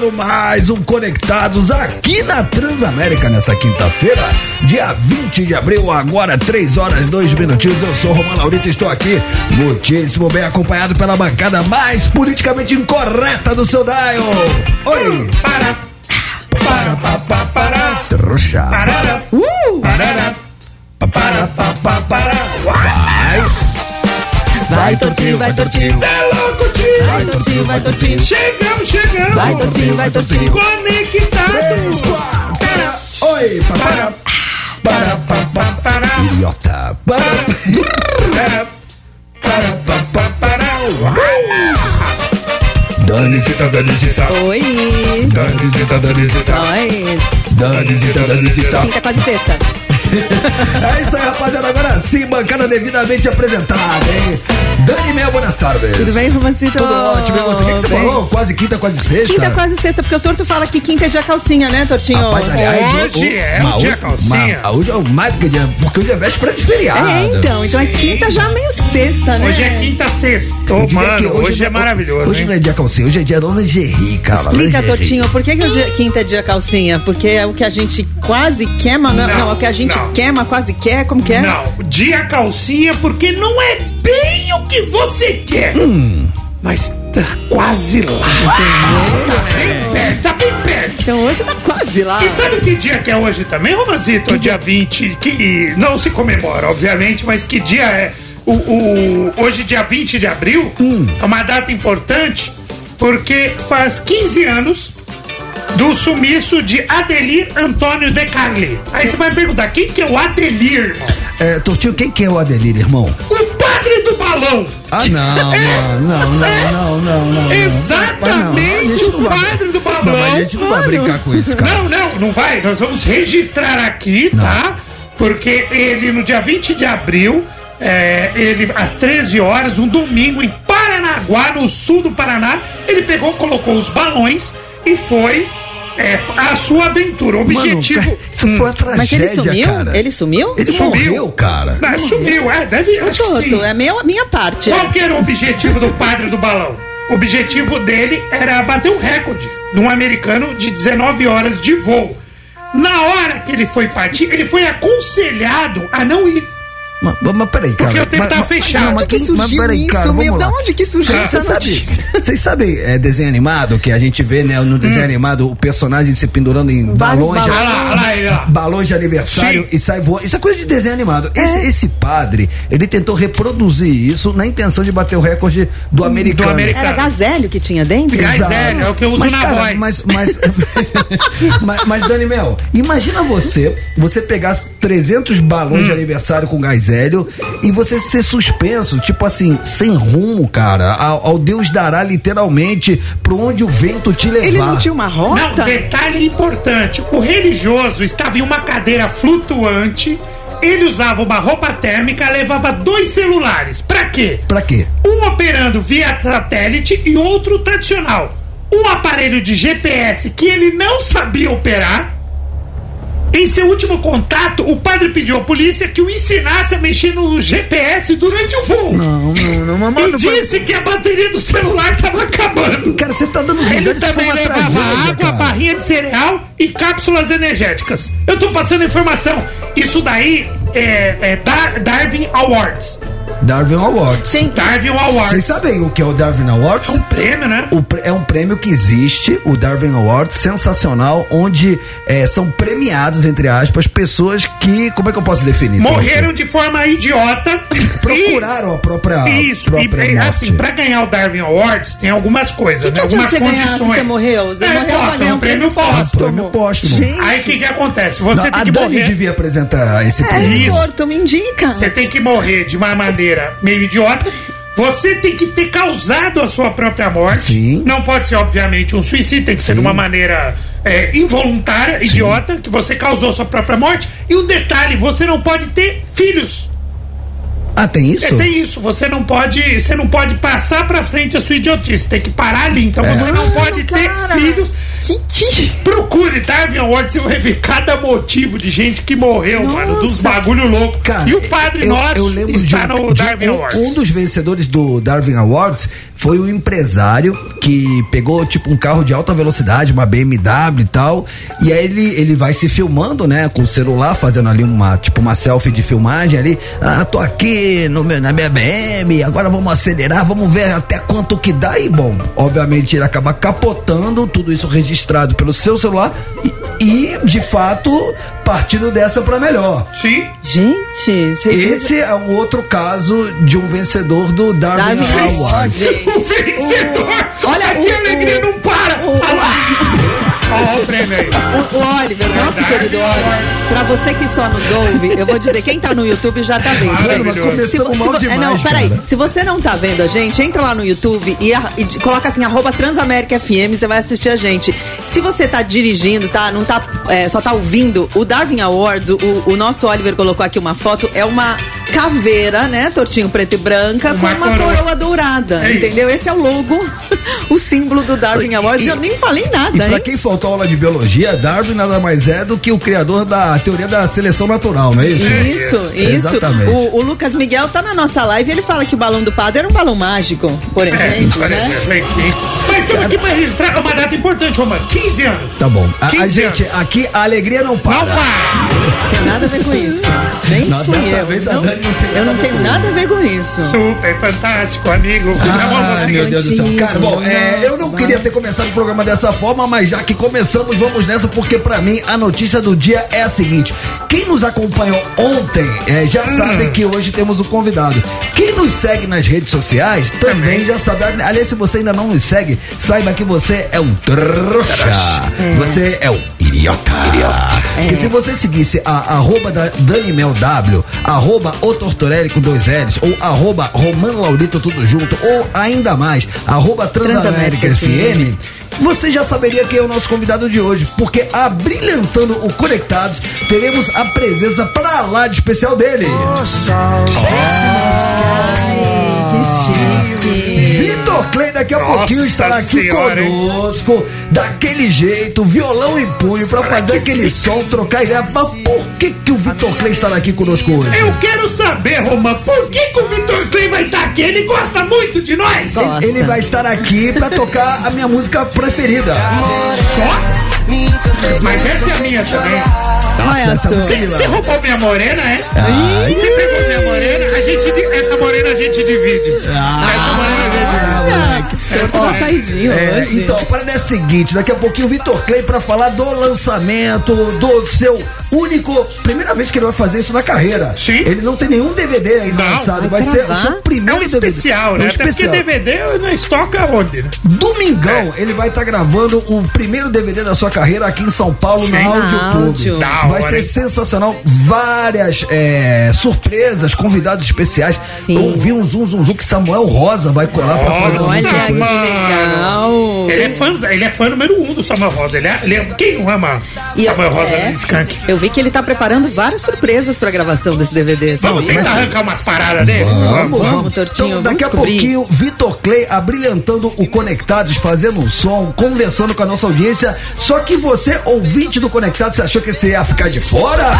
começando mais um Conectados aqui na Transamérica nessa quinta-feira, dia 20 de abril, agora 3 horas 2 minutinhos. Eu sou Romano Laurito e estou aqui, muitíssimo bem acompanhado pela bancada mais politicamente incorreta do seu dial. Oi! Para, Para, para, para, para, trouxa. para, Uh! para, Para, para, para, para. Vai! Vai, tortinho, vai, tortinho. Cê é louco, tio! Vai, tortinho, vai, tortinho. Chegamos, chegamos! Vai, tortinho, vai, tortinho. Conectado! Três, quatro. Para. Oi! Para, para, para, para. Para, Idiota. Para, para, para, para, para. Danisita, Danisita. Oi. Danisita, Danisita. Oi. Danisita, Danisita. Quinta, quase sexta. É isso aí, rapaziada. Agora sim, bancada devidamente apresentada, hein? Dani Mel, boas tardes. Tudo bem, Romancito? Tudo ótimo. E você? O que, que você Bem. falou? Quase quinta, quase sexta? Quinta, quase sexta, porque o Torto fala que quinta é dia calcinha, né, Tortinho? Rapaz, aliás, Hoje é o dia hoje- calcinha. mas Hoje é o mais do que dia, porque hoje é véspera de feriado. É, então. Então é quinta já meio sexta, né? Hoje é quinta sexta. Diria mano, que hoje, é não- maravilhoso, Hoje hein? não é dia calcinha, hoje é dia lingerie, cara. Explica. Tortinho, por que, que o dia- quinta é dia calcinha? Porque é o que a gente quase queima, não? Não, Não, é o que a gente não. queima, quase quer, como que é? Não, dia calcinha porque não é bem o que você quer. Hum. Mas tá quase lá. Tá bem perto, tá bem perto. Então hoje tá quase lá. E sabe que dia que é hoje também, Romazito? Dia 20, que não se comemora, obviamente, mas que dia é? O, o- hoje, dia 20 de abril, é uma data importante porque faz 15 anos do sumiço de Adelir Antônio de Carli. Aí você vai me perguntar, quem que é o Adelir, irmão? É, Tortinho, quem que é o Adelir, irmão? O padre do balão! Ah, não, mano, não, não, não, não, não. não. Exatamente não, o padre do balão. Não, a gente não vai brincar com isso, cara. Não, não, não vai. Nós vamos registrar aqui, tá? Porque ele, no dia 20 de abril, é, ele, às 13 horas, um domingo, em Paranaguá, no sul do Paraná, ele pegou, colocou os balões e foi é, a sua aventura. O Mano, objetivo. cara, isso foi uma tragédia, Mas ele sumiu? cara. Ele sumiu? Ele Sumiu. morreu, cara. Não, sumiu, é, deve. Acho que sim. É meu, minha parte. Qual que era o objetivo do padre do balão? O objetivo dele era bater um recorde de um americano de 19 horas de voo. Na hora que ele foi partir, ele foi aconselhado a não ir. Mas, mas peraí, cara. Porque o tempo mas- tá mas- fechado. mas Onde que surgiu mas peraí, isso, cara, meu? vamos Da onde que surgiu Você essa notícia? vocês sabem é, desenho animado que a gente vê, né, no desenho animado o personagem se pendurando em Vários balões, lá, lá lá. balões de aniversário Sim. e sai voando. Isso é coisa de desenho animado. É. Esse, esse padre, ele tentou reproduzir isso na intenção de bater o recorde do americano. americano. Era gazélio que tinha dentro? Hélio, é o que eu uso mas, na cara, voz. Mas, mas, mas, mas, Dani Mel, imagina você, você pegar 300 balões Hum. de aniversário com gás hélio e você ser suspenso, tipo assim, sem rumo, cara, ao, ao Deus dará literalmente pro onde o vento te levar. Ele não tinha uma Não, rota? detalhe importante: o religioso estava em uma cadeira flutuante. Ele usava uma roupa térmica, levava dois celulares. Pra quê? Pra quê? Um operando via satélite e outro tradicional. Um aparelho de GPS que ele não sabia operar. Em seu último contato, o padre pediu à polícia que o ensinasse a mexer no GPS durante o voo. Não, não, não, mas, E disse que a bateria do celular estava acabando. Cara, você tá dando Ele também levava tragédia, água, cara. barrinha de cereal e cápsulas energéticas. Eu tô passando informação. Isso daí é, é Dar- Darwin Awards. Darwin Awards. Sim. Darwin Awards. Vocês sabem o que é o Darwin É Awards? um prêmio, né? O é um prêmio que existe, o Darwin Awards, sensacional, onde é, são premiados, entre aspas, pessoas que. Como é que eu posso definir? Morreram de forma idiota. Procuraram a própria. E, isso, e, própria e, morte. assim, pra ganhar o Darwin Awards tem algumas coisas, né? algumas você ganhar condições. você morreu? Você é, morreu póstumo, ganhar um um prêmio póstumo. Prêmio póstumo. Gente. Aí o que que acontece? Você Não, tem a que Dani morrer. devia apresentar esse É, prêmio. Isso. Torto, me indica. Você tem que morrer de uma maneira meio idiota. Você tem que ter causado a sua própria morte. Sim. Não pode ser, obviamente, um suicídio, tem que ser de uma maneira é, involuntária, idiota, que você causou a sua própria morte. E um detalhe: você não pode ter filhos. Ah, tem isso? É, tem isso, você não pode, você não pode passar pra frente a sua idiotice, tem que parar ali. Então É. você não pode ter cara. filhos. Que, que... Procure Darwin Awards, você vai ver cada motivo de gente que morreu, mano, dos Nossa. bagulho louco. Cara, e o Padre eu, Nosso eu lembro está de, no de Darwin um, Awards. um dos vencedores do Darwin Awards foi um empresário que pegou tipo um carro de alta velocidade, uma BMW e tal, e aí ele, ele vai se filmando, né, com o celular, fazendo ali uma, tipo uma selfie de filmagem ali, ah, tô aqui no meu, na minha BM, agora vamos acelerar, vamos ver até quanto que dá e bom, obviamente ele acaba capotando, tudo isso registrado pelo seu celular e, de fato, partindo dessa para melhor. Sim. Gente, vocês Esse é um outro caso de um vencedor do Darwin Darwin Award. O vencedor! Olha, Aqui o- a alegria não para! o- Olha lá! Olha o prêmio aí. O, Oliver, nosso Verdade, querido Oliver, pra você que só nos ouve, eu vou dizer, quem tá no YouTube já tá vendo. Mano, mas Se mal vo- demais, é, não, peraí. cara. Se você não tá vendo a gente, entra lá no YouTube e, a- e coloca assim, arroba Transamérica FM, você vai assistir a gente. Se você tá dirigindo, tá? Não tá. é, só tá ouvindo, o Darwin Awards, o, o nosso Oliver colocou aqui uma foto, é uma caveira, né? Tortinho preto e branca, Uma com uma coroa. coroa, dourada. É isso. Entendeu? Esse é o logo, o símbolo do Darwin Awards. E- eu nem falei nada, E pra hein? quem faltou aula de biologia, Darwin nada mais é do que o criador da teoria da seleção natural, não é isso? Isso, isso. Exatamente. O, o Lucas Miguel tá na nossa live e ele fala que o balão do padre era um balão mágico, por É, exemplo, né? exemplo, enfim. Mas estamos aqui para registrar uma data importante, Romano. 15 anos. Tá bom. A, a 15 gente, aqui a alegria não Não para. para! Não tem nada a ver com isso. Nem Não, fui eu. vez a Não- eu não nada tenho nada a ver com isso. Super fantástico, amigo. Ah, Vamos meu. Deus do céu. Cara, bom, é, eu não queria ter começado o programa dessa forma, mas já que começamos, vamos nessa, porque pra mim a notícia do dia é a seguinte: quem nos acompanhou ontem é, já sabe que hoje temos um convidado. Quem nos segue nas redes sociais também, já sabe. Aliás, se você ainda não nos segue, saiba que você é um trouxa. Você é um idiota. Porque se você seguisse a arroba da Dani Mel W, arroba o Tortorelli com dois L's, ou arroba Romano Laurito tudo junto, ou ainda mais, arroba Transamérica Transamérica FM, você já saberia quem é o nosso convidado de hoje, porque abrilhantando o Conectados, teremos a presença pra lá de especial dele. Ai, que Vitor Clay daqui a Nossa pouquinho estará aqui Senhora, hein? conosco, daquele jeito, violão em punho, pra fazer que aquele zica. som, trocar ideia. Mas por que, que o Vitor Clay estará aqui conosco hoje? Eu quero saber, Romano, por que, que o Vitor Clay vai estar aqui? Ele gosta muito de nós. Gosta. Ele, ele vai estar aqui pra tocar a minha música preferida. Só? Mas essa é a minha também. Qual é a essa sua? música- Você você roubou minha morena, é? Você pegou minha morena, a gente, essa morena a gente divide. essa morena a gente divide. Olha, tô Ó, saidinho É, hoje. então, a parada é a seguinte: daqui a pouquinho o Vitor Clay pra falar do lançamento do seu único. Primeira vez que ele vai fazer isso na carreira. Sim. Ele não tem nenhum DVD ainda Não. lançado. Vai Vai ser o seu É primeiro um especial, DVD. né? É um Até porque especial. DVD nós toca onde, né? Domingão, ele vai estar gravando o primeiro DVD da sua carreira aqui em São Paulo, Sim. na Clube. Áudio. Da Vai hora, ser hein? sensacional. Várias é, surpresas, convidados especiais. Sim. Eu ouvi um zum zum zum que Samuel Rosa vai colar pra fazer Nossa, Olha que com ele. legal. Ele é, fã, ele é fã número um do Samuel Rosa. Ele é, ele é- quem não ama E Samuel eu- Rosa é, Skank? Eu vi que ele tá preparando várias surpresas pra gravação desse DVD. Vamos tentar arrancar umas paradas dele? Vamos, Vamos, vamos. Tortinho, Então, vamos daqui a descobrir. pouquinho, Vitor Clay abrilhantando o Conectados, fazendo um som, conversando com a nossa audiência. Só que você, ouvinte do Conectados, você achou que você ia ficar de fora?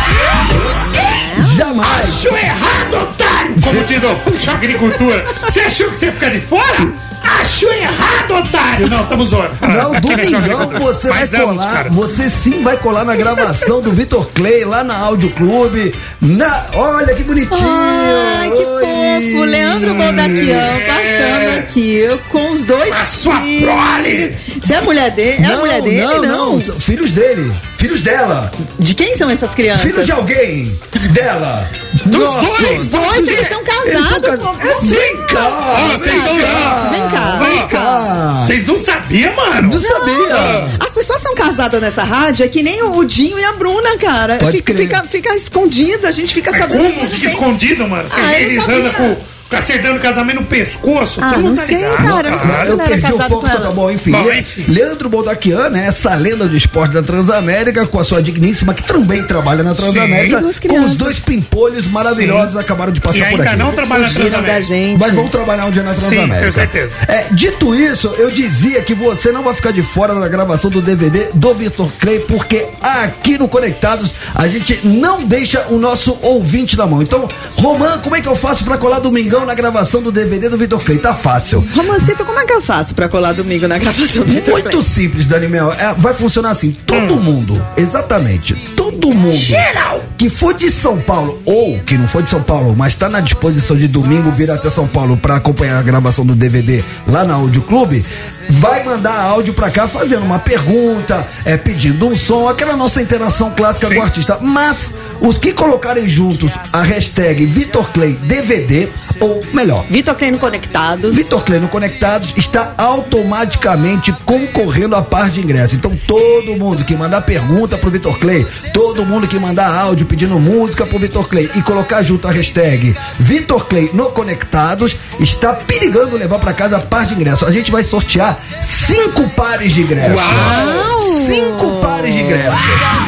Jamais! Achou errado, otário! Como diz o choque de cultura. Você achou que você ia ficar de fora? Achou errado, otário! Não, estamos zoando. Não, é domingão você vai Mas colar, cara. você sim vai colar na gravação do Vitor Clay lá na Áudio Clube. Na, olha que bonitinho! Ai, que Oi. fofo. Leandro Moldaquian passando aqui com os dois A sua prole! Você é a mulher dele? É a Não, mulher dele? não, não, são filhos dele, filhos dela, De quem são essas crianças? filhos de alguém, dela. Dos Nossa, dois, Dois, eles são Eles são casados. ca-. Vem cá! Vem cá! Vem cá. Vem cá! Vocês não sabiam, mano? Não sabia! As pessoas são casadas nessa rádio, é que nem o Dinho e a Bruna, cara. Pode Fica, crer. fica, fica escondido, a gente fica Mas sabendo. como fica tem- escondido, mano? Vocês, Ah, eles andam com, com acertando o casamento no pescoço. Ah, não tá sei, ligado, cara, eu não Não, eu perdi o foco total. Bom, enfim. Bom, Le- enfim. Leandro Boldaquian, né? Essa lenda do esporte da Transamérica, com a sua digníssima, que também trabalha na Transamérica, Sim. Com os dois pimpolhos maravilhosos, acabaram de passar por ainda aqui. não trabalha na Fugiram da Transamérica. gente. Mas vão trabalhar um dia na Sim, Transamérica. tenho certeza. É, dito isso, eu dizia que você não vai ficar de fora da gravação do DVD do Vitor Clay, porque aqui no Conectados a gente não deixa o nosso ouvinte na mão. Então, Roman, como é que eu faço pra colar domingão Na gravação do DVD do Vitor Clay. Tá fácil. Romancito, como é que eu faço pra colar domingo na gravação do Vitor Muito Clay? simples, Dani Mel. É, vai funcionar assim. Todo mundo, exatamente, todo mundo Geral. que for de São Paulo ou que não for de São Paulo, mas tá na disposição de domingo vir até São Paulo pra acompanhar a gravação do DVD lá na Audio Clube, vai mandar áudio pra cá fazendo uma pergunta, é pedindo um som, aquela nossa interação clássica com o artista. Mas os que colocarem juntos a hashtag Vitor Clay DVD ou melhor, Vitor Clay no Conectados. Vitor Clay no Conectados está automaticamente concorrendo a par de ingressos. Então todo mundo que mandar pergunta pro Vitor Clay, todo mundo que mandar áudio pedindo música pro Vitor Clay e colocar junto a hashtag Vitor Clay no Conectados, está perigando levar para casa a par de ingressos. A gente vai sortear cinco pares de ingressos. Uau! Cinco pares de ingressos.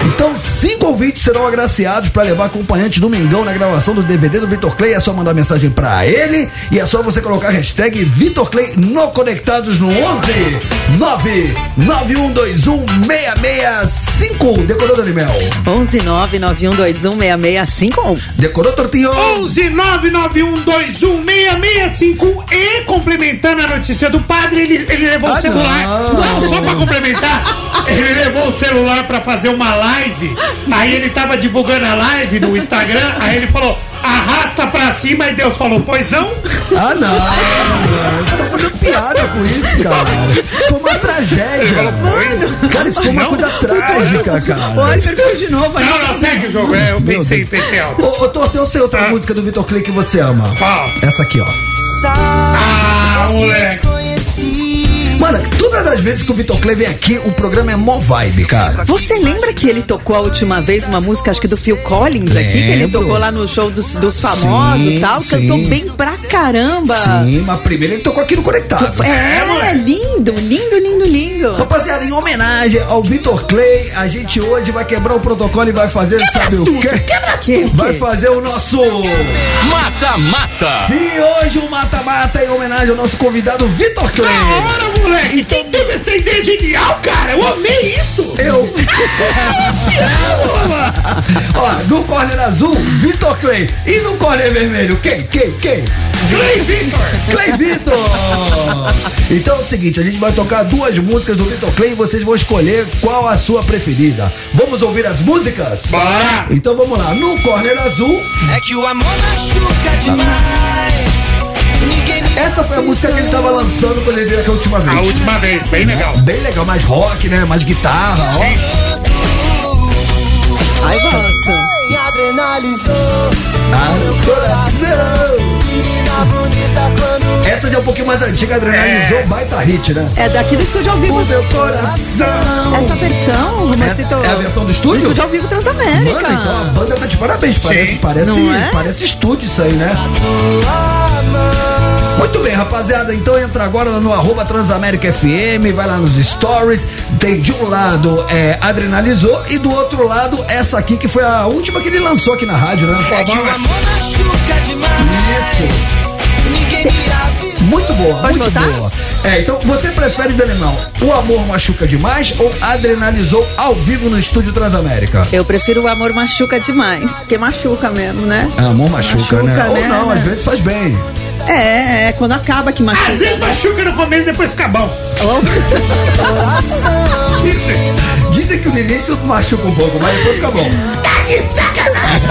Então cinco ouvintes serão agraciados para levar acompanhante do Mengão na gravação do DVD do Vitor Clay. É só mandar mensagem para ele e é só você colocar a hashtag Vitor Clay no Conectados no 11 991216655. Decorou, Daniel? 11991216651. Decorou, Tortinho? 11 991216651 e complementando a notícia do padre, ele, ele levou Ah, o celular. não. só pra complementar, ele levou o celular pra fazer uma live. Aí ele tava divulgando a live no Instagram, aí ele falou: arrasta pra cima e Deus falou, pois não? Ah, não. Você tá fazendo piada com isso, cara. Isso foi uma tragédia. Cara, isso foi uma Não. coisa trágica, O cara. Oliver caiu de novo aí. Não, não, segue o jogo. É, eu pensei, pensei alto. Ô, ô Torto, eu sei outra Ah. música do Vitor Clay que você ama. Qual? Essa aqui, ó. Ah, moleque. Mano, todas as vezes que o Vitor Clay vem aqui, o programa é mó vibe, cara. Você lembra que ele tocou a última vez uma música, acho que do Phil Collins aqui, que ele Lembro. tocou lá no show dos, dos famosos Sim, e tal? sim. Cantou bem pra caramba. Sim, mas primeiro ele tocou aqui no Conectado. É, lindo, lindo, lindo, lindo. Rapaziada, em homenagem ao Vitor Clay, a gente hoje vai quebrar o protocolo e vai fazer, sabe o quê? Que- Vai que- fazer o nosso. Mata, mata. Sim, hoje o mata-mata em homenagem ao nosso convidado Vitor Clay. Hora, moleque. Quem teve essa ideia genial, cara? Eu amei isso. Eu. Te amo, mano. Ó, no corner azul, Vitor Clay. E no corner vermelho, quem? Quem? Quem? Clay Victor. Clay Vitor! Então é o seguinte, a gente vai tocar duas músicas do Vitor Clay e vocês vão escolher qual a sua preferida. Vamos ouvir as músicas? Bora. Então vamos lá, no corner azul, É que o amor machuca demais. Essa foi a música que ele tava lançando quando ele veio aqui a última vez. A última vez, bem legal. Bem legal, mais rock, né? Mais guitarra, ó. Ai, gosto. adrenalizou. Ah, no coração. Menina bonita quando Essa já é um pouquinho mais antiga, adrenalizou, baita hit, né? É daqui do estúdio ao vivo. O meu coração. Essa versão, Romancito. É- é a versão do estúdio? estúdio ao vivo Transamérica. Mano, então a banda tá de parabéns. Parece, parece, Não é? parece estúdio isso aí, né? Muito bem, rapaziada. Então entra agora no arroba Transamérica FM, vai lá nos stories. Tem de um lado é, Adrenalizou e do outro lado essa aqui que foi a última que ele lançou aqui na rádio, né? É que o amor machuca demais. Ninguém me avisa. Muito boa, Pode muito voltar? boa. É, então você prefere, Daniel, o amor machuca demais ou adrenalizou ao vivo no estúdio Transamérica? Eu prefiro o amor machuca demais, porque machuca mesmo, né? É, amor machuca, Machuca, né? Ou né? não, às vezes faz bem. É, é quando acaba que Às machuca. vezes machuca no começo, depois fica bom. Dizem. Dizem que o início machuca um pouco, mas depois fica bom. Tá de sacanagem.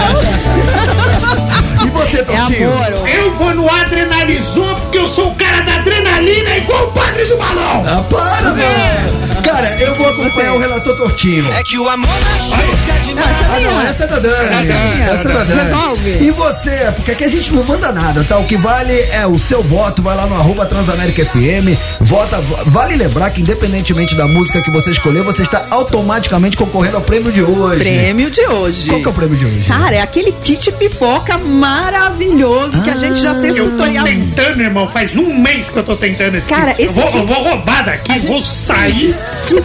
E você, É Tontinho? amor. ó. Eu vou no adrenalizou porque eu sou o cara da adrenalina igual o padre do balão. Ah, para, mano! Cara, eu vou acompanhar o relator Tortinho. É que o amor machuca demais. Ah, não, essa é da Dani. minha. Essa é da Dani. Resolve. E você, porque aqui a gente não manda nada, tá? O que vale é o seu voto, vai lá no arroba Transamérica FM, vota. Vale lembrar que independente da música que você escolher, você está automaticamente concorrendo ao prêmio de hoje. Prêmio de hoje. Qual que é o prêmio de hoje? Cara, é aquele kit pipoca maravilhoso que a gente já fez Eu tô tutorial. tentando, irmão. Faz um mês que eu tô tentando esse Cara, kit. esse eu, vou, kit- eu vou roubar daqui, vou sair.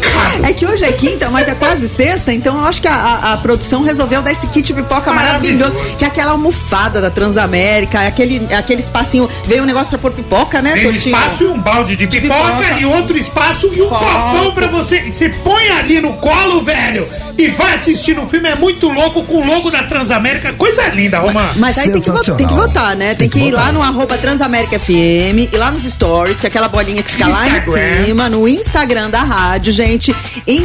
Cara, É que hoje é quinta, mas é quase sexta, então eu acho que a, a- a produção resolveu dar esse kit pipoca maravilhoso, Maravilhoso. que é aquela almofada da Transamérica, é aquele, é aquele espacinho, veio um negócio pra pôr pipoca, né, Tem um espaço e um balde de pipoca, pipoca. e outro espaço e um Copo. copão pra você. Você põe ali no colo, velho, e vai assistir um filme. É muito louco com o logo da Transamérica. Coisa linda, Romã. Mas aí tem que, vo- Sensacional. tem que votar, né? Tem, Tem que, que ir lá votar. no arroba Transamérica FM, e lá nos stories, que é aquela bolinha que fica lá Instagram. em cima, no Instagram da rádio, gente.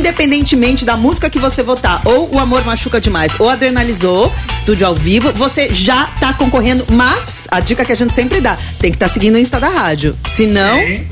Independentemente da música que você votar, ou o Amor Machuca Demais, ou Adrenalizou, estúdio ao vivo, você já tá concorrendo, mas a dica que a gente sempre dá, tem que estar seguindo o Insta da rádio. Senão, Sim.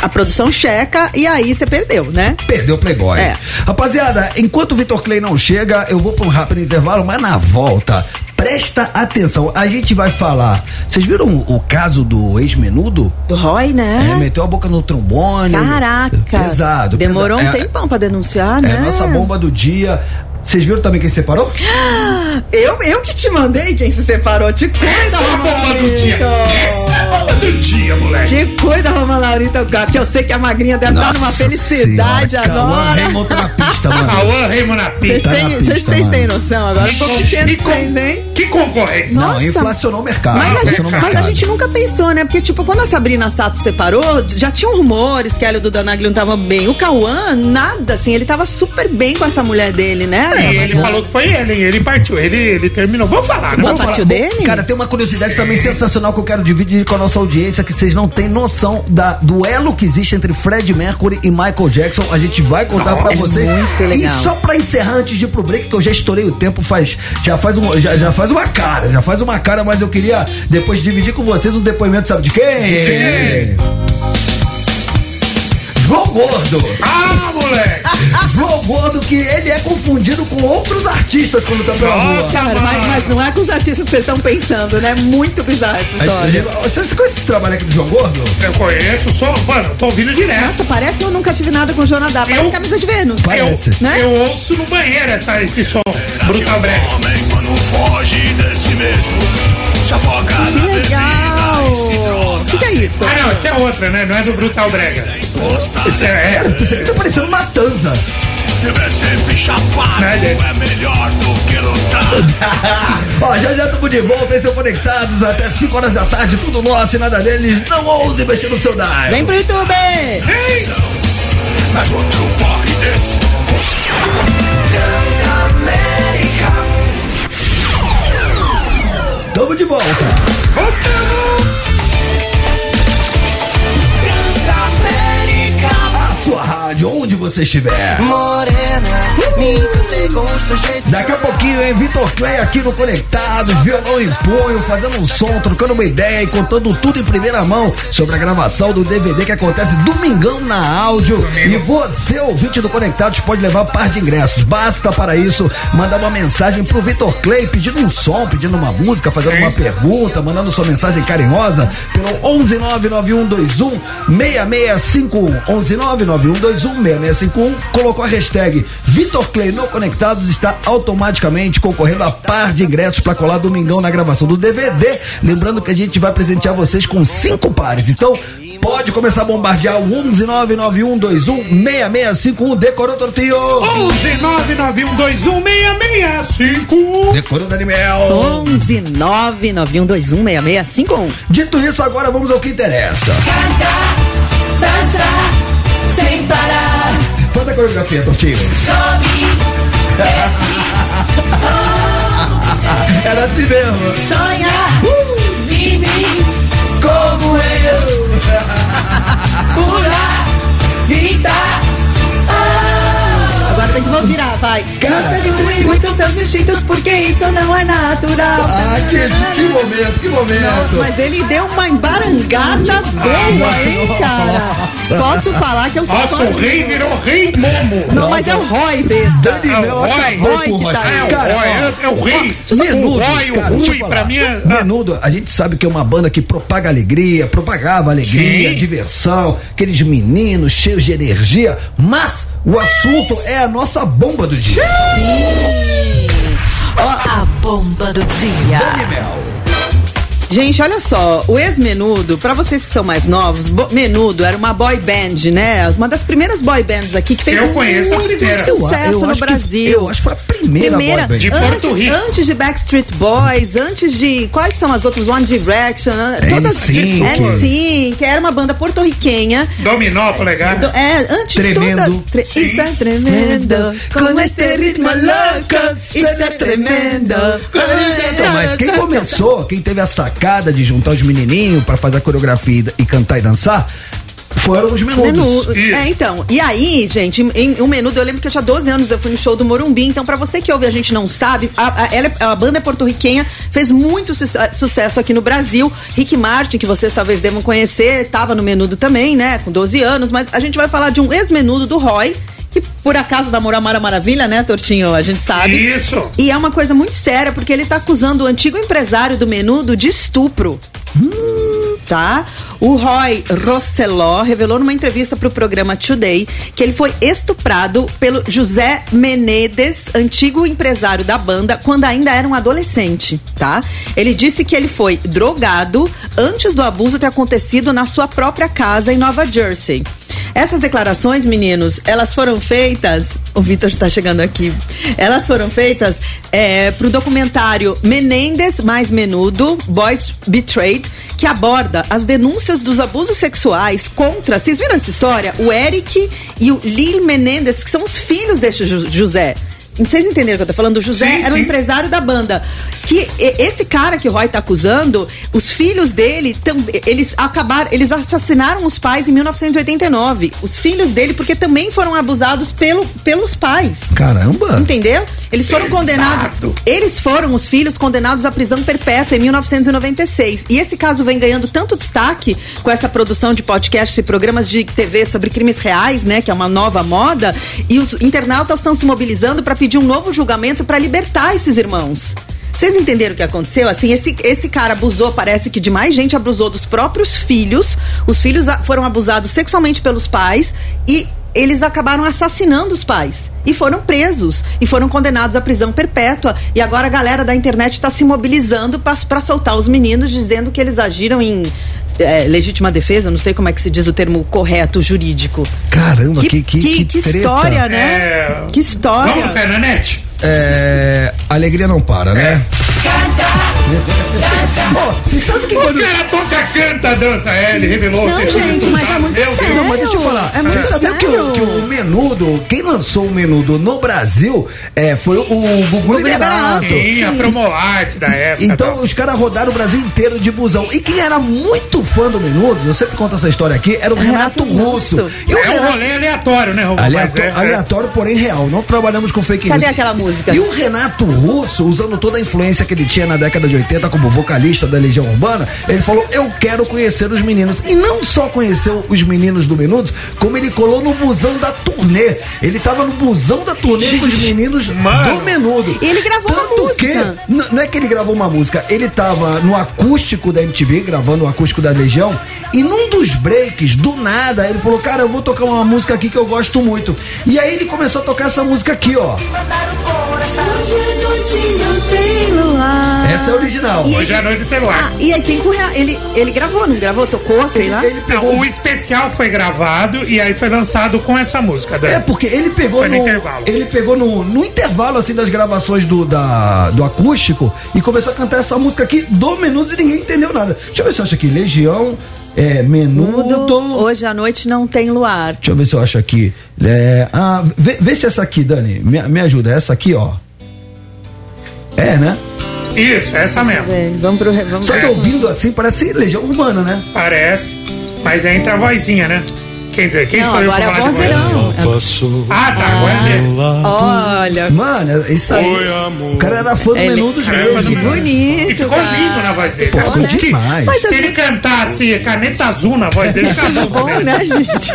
a produção checa e aí você perdeu, né? Perdeu o Playboy. É. Rapaziada, enquanto o Vitor Clay não chega, eu vou pra um rápido intervalo, mas na volta, presta atenção. A gente vai falar. Vocês viram o, o caso do ex-menudo? Do Roy, É, né? meteu a boca no trombone. Caraca. Pesado. Demorou pesado. um É- tempão pra denunciar, É né? a nossa bomba do dia. Vocês viram também quem separou? Eu, eu que te mandei quem se separou. Te cuida, Essa é a bomba do dia. Essa é a bomba do dia, moleque. Te cuida, Roma Laurita, que eu sei que a magrinha deve estar numa Nossa felicidade senhora, Cauã agora. Raymond tá na pista, mano. Cauã Raymond na pista. Tá vocês- mano. têm noção agora? Que pequeno con- vocês, hein? Que concorrência. Não, Nossa. inflacionou o mercado. Mas a, gente, inflacionou o mas a mercado. gente nunca pensou, né? Porque, tipo, quando a Sabrina Sato separou, já tinham rumores que ela e o Duda Nagli não estavam bem. O Cauã, nada, assim, ele tava super bem com essa mulher dele, né? E ele falou que foi ele, ele partiu, ele, ele terminou. Vamos falar, né? Vamos partiu falar. dele? Cara, tem uma curiosidade também sensacional que eu quero dividir com a nossa audiência, que vocês não têm noção da duelo que existe entre Fred Mercury e Michael Jackson. A gente vai contar pra é vocês. muito legal. E só pra encerrar antes de ir pro break, que eu já estourei o tempo, faz já faz um, já, já faz uma cara, já faz uma cara, mas eu queria depois dividir com vocês um depoimento, sabe de quem? quem? João Gordo. Ah, moleque! João Gordo que ele é confundido com outros artistas quando tá pela rua. Nossa, Cara, mas, mas não é com os artistas que vocês estão pensando, né? Muito bizarra essa história. Você você conhece esse trabalho aqui do João Gordo? Eu conheço, só, mano, tô ouvindo direto. Nossa, parece que eu nunca tive nada com o Jonadá. Parece Eu- camisa de Vênus. Parece. Eu, Né? eu ouço no banheiro essa, esse som. Brutal Brega. Homem quando foge de si mesmo Se afoga Que na legal! O que, é isso? Ah, não, essa é outra, né? Não é do Brutal Brega. Esse é, é, isso aqui tá parecendo Matanza. Viver sempre chapado? É melhor do que lutar Ó, já já estamos de volta, estão conectados até 5 horas da tarde, tudo nosso e nada deles. Não ouse mexer no seu dial. Vem pro YouTube! Mas outro corre desse Tamo de volta. A sua onde você estiver. Morena, Daqui a pouquinho, hein, Vitor Clay aqui no Conectados, violão em punho, fazendo um som, trocando uma ideia e contando tudo em primeira mão sobre a gravação do DVD que acontece domingão na áudio. E você, ouvinte do Conectados, pode levar par de ingressos. Basta para isso mandar uma mensagem pro Vitor Clay pedindo um som, pedindo uma música, fazendo uma pergunta, mandando sua mensagem carinhosa pelo 1199121 6651. 1199121 6651. Colocou a hashtag Vitor Clay no Conectados, está automaticamente concorrendo a par de ingressos para colar domingão na gravação do DVD. Lembrando que a gente vai presentear vocês com cinco pares. Então, pode começar a bombardear o 1199121 6651. Decorou, Tortinho? 11991216651. Decorou, Daniel? 11 991216651. Dito isso, agora vamos ao que interessa. dança sem parar. Faz a coreografia, Tortinho. Sobe, Era assim mesmo. sonha, vive como eu. Pula, grita. Tem que vou virar, vai. Cara. Você diminui muito seus instintos porque isso não é natural. Ah, que, que momento, que momento. Mas ele deu uma embarangada boa, hein, cara? Posso falar que eu sou Nossa, o rei virou rei Momo. Não, mas é o Roy, besta. Daniel É o Roy. Roy que Roy. tá aí. É o Cara, é, é o rei. Menudo, o Roy, o Rui, pra mim é... Menudo, a gente sabe que é uma banda que propaga alegria, propagava alegria, Sim. diversão, aqueles meninos cheios de energia, mas o assunto é a nossa bomba do dia. A bomba do dia. Dani Mel. Gente, olha só, o ex-menudo, pra vocês que são mais novos, menudo era uma boy band, né? Uma das primeiras boy bands aqui que fez Eu conheço a muito primeira. sucesso Eu no acho que- Brasil. eu acho que foi a primeira boy band. De antes, antes de Backstreet Boys, antes de. Quais são as outras? One Direction, né? todas. NSYNC. NSYNC, que era uma banda porto-riquenha. Dominó, polegar. Do- É, antes Tremendo. de toda. Tre, isso é tremendo. Com este ritmo louco, isso é tremendo. Então, mas quem começou, quem teve a sacada de juntar os menininhos pra fazer a coreografia e, e cantar e dançar, foram os menudos. Menu, Isso. é, então. E aí, gente, em um menudo, eu lembro que eu tinha 12 anos, eu fui no show do Morumbi. Então, pra você que ouve a gente não sabe, a, a- ela é- a banda é porto-riquenha, fez muito su- sucesso aqui no Brasil. Rick Martin, que vocês talvez devam conhecer, tava no menudo também, né? Com 12 anos. Mas a gente vai falar de um ex-menudo do Roy, que por acaso namorou a Mara Maravilha, né, Tortinho? A gente sabe. Isso. E é uma coisa muito séria, porque ele tá acusando o antigo empresário do menudo de estupro. Tá? O Roy Rosseló revelou numa entrevista para o programa Today que ele foi estuprado pelo José Menedes, antigo empresário da banda, quando ainda era um adolescente, tá? Ele disse que ele foi drogado antes do abuso ter acontecido na sua própria casa em Nova Jersey. Essas declarações, meninos, elas foram feitas. O Vitor está chegando aqui. Elas foram feitas é, para o documentário Menendez mais Menudo, Boys Betrayed, que aborda as denúncias dos abusos sexuais contra. Vocês viram essa história? O Eric e o Lil Menendez, que são os filhos deste José. Vocês entenderam o que eu tô falando? O José Sim, era o sim. empresário da banda. Que esse cara que o Roy tá acusando, os filhos dele, eles acabaram, eles assassinaram os pais em 1989. Os filhos dele, porque também foram abusados pelo, pelos pais. Caramba! Entendeu? Eles foram condenados. Eles foram os filhos condenados à prisão perpétua em 1996. E esse caso vem ganhando tanto destaque com essa produção de podcasts e programas de TV sobre crimes reais, né? Que é uma nova moda. E os internautas estão se mobilizando para pedir um novo julgamento para libertar esses irmãos. Vocês entenderam o que aconteceu? Assim, esse, esse cara abusou, parece que de mais gente abusou dos próprios filhos. Os filhos foram abusados sexualmente pelos pais e eles acabaram assassinando os pais. E foram presos. E foram condenados à prisão perpétua. E agora a galera da internet está se mobilizando para soltar os meninos, dizendo que eles agiram em é, legítima defesa. Não sei como é que se diz o termo correto jurídico. Caramba, que, que, que, que, que treta. história, né? É. Que história. Vamos, pé na net? É, a alegria não para, né? Ó, Vocês sabem que O quando. cara toca, canta, dança. É, ele revelou. Não, gente, mas é muito Meu Deus. sério. Não, mas deixa eu falar. É muito Você sabia que o, que o menudo, quem lançou o menudo no Brasil é, foi o Gugu Liberato. Sim, a promoarte da época. Então tal. os caras rodaram o Brasil inteiro de busão. E quem era muito fã do Menudo, eu sempre conto essa história aqui, era o Renato, Renato Russo. Russo. E o É um Renato- rolê aleatório, né? Aleato- Mas é- aleatório, porém real. Não trabalhamos com fake Cadê news. aquela música? E o Renato Russo, usando toda a influência que ele tinha na década de 80 como vocalista da Legião Urbana, ele falou: Eu quero conhecer os meninos. E não só conheceu os meninos do Menudos, como ele colou no busão da turnê. Ele tava no busão da turnê com os meninos Mano. do Menudo. E ele gravou uma Tanto que, música. n- não é que ele gravou uma música, ele tava no acústico da MTV, gravando o acústico da Legião, e num dos breaks, do nada, ele falou, cara, eu vou tocar uma música aqui que eu gosto muito. E aí ele começou a tocar essa música aqui, ó. Essa é a original. E- Hoje à noite tem Ah, lá. e aí tem com o Renato. Ele, ele gravou, não gravou? Tocou, sei Ele, lá. ele pegou. Não, o especial foi gravado e aí foi lançado com essa música. Dan. É, porque ele pegou Foi no no. intervalo. Ele pegou no, no intervalo assim das gravações do, da, do acústico e começou a cantar essa música aqui do Menudos e ninguém entendeu nada. Deixa eu ver se eu acho aqui. Legião, é, Menudo. Hoje à noite não tem luar. Deixa eu ver se eu acho aqui. É, ah, vê, vê se essa aqui, Dani. Me, me ajuda. Essa aqui, ó. É, né? Isso, essa mesmo. Vem, vamos pro. Vamos Só que ouvindo assim parece Legião Urbana, né? Parece. Mas entra a vozinha, né? Quem dizer, quem Não, sou eu agora é vozeirão. Ah, tá, agora é dele. Olha. Mano, isso aí. Foi amor. O cara era fã do Ele- Menudos mesmo. bonito. E ficou cara. lindo na voz dele. Pô, ficou Que- demais. Mas Se ele cantasse caneta azul na voz dele, acabou. Bom, né, gente?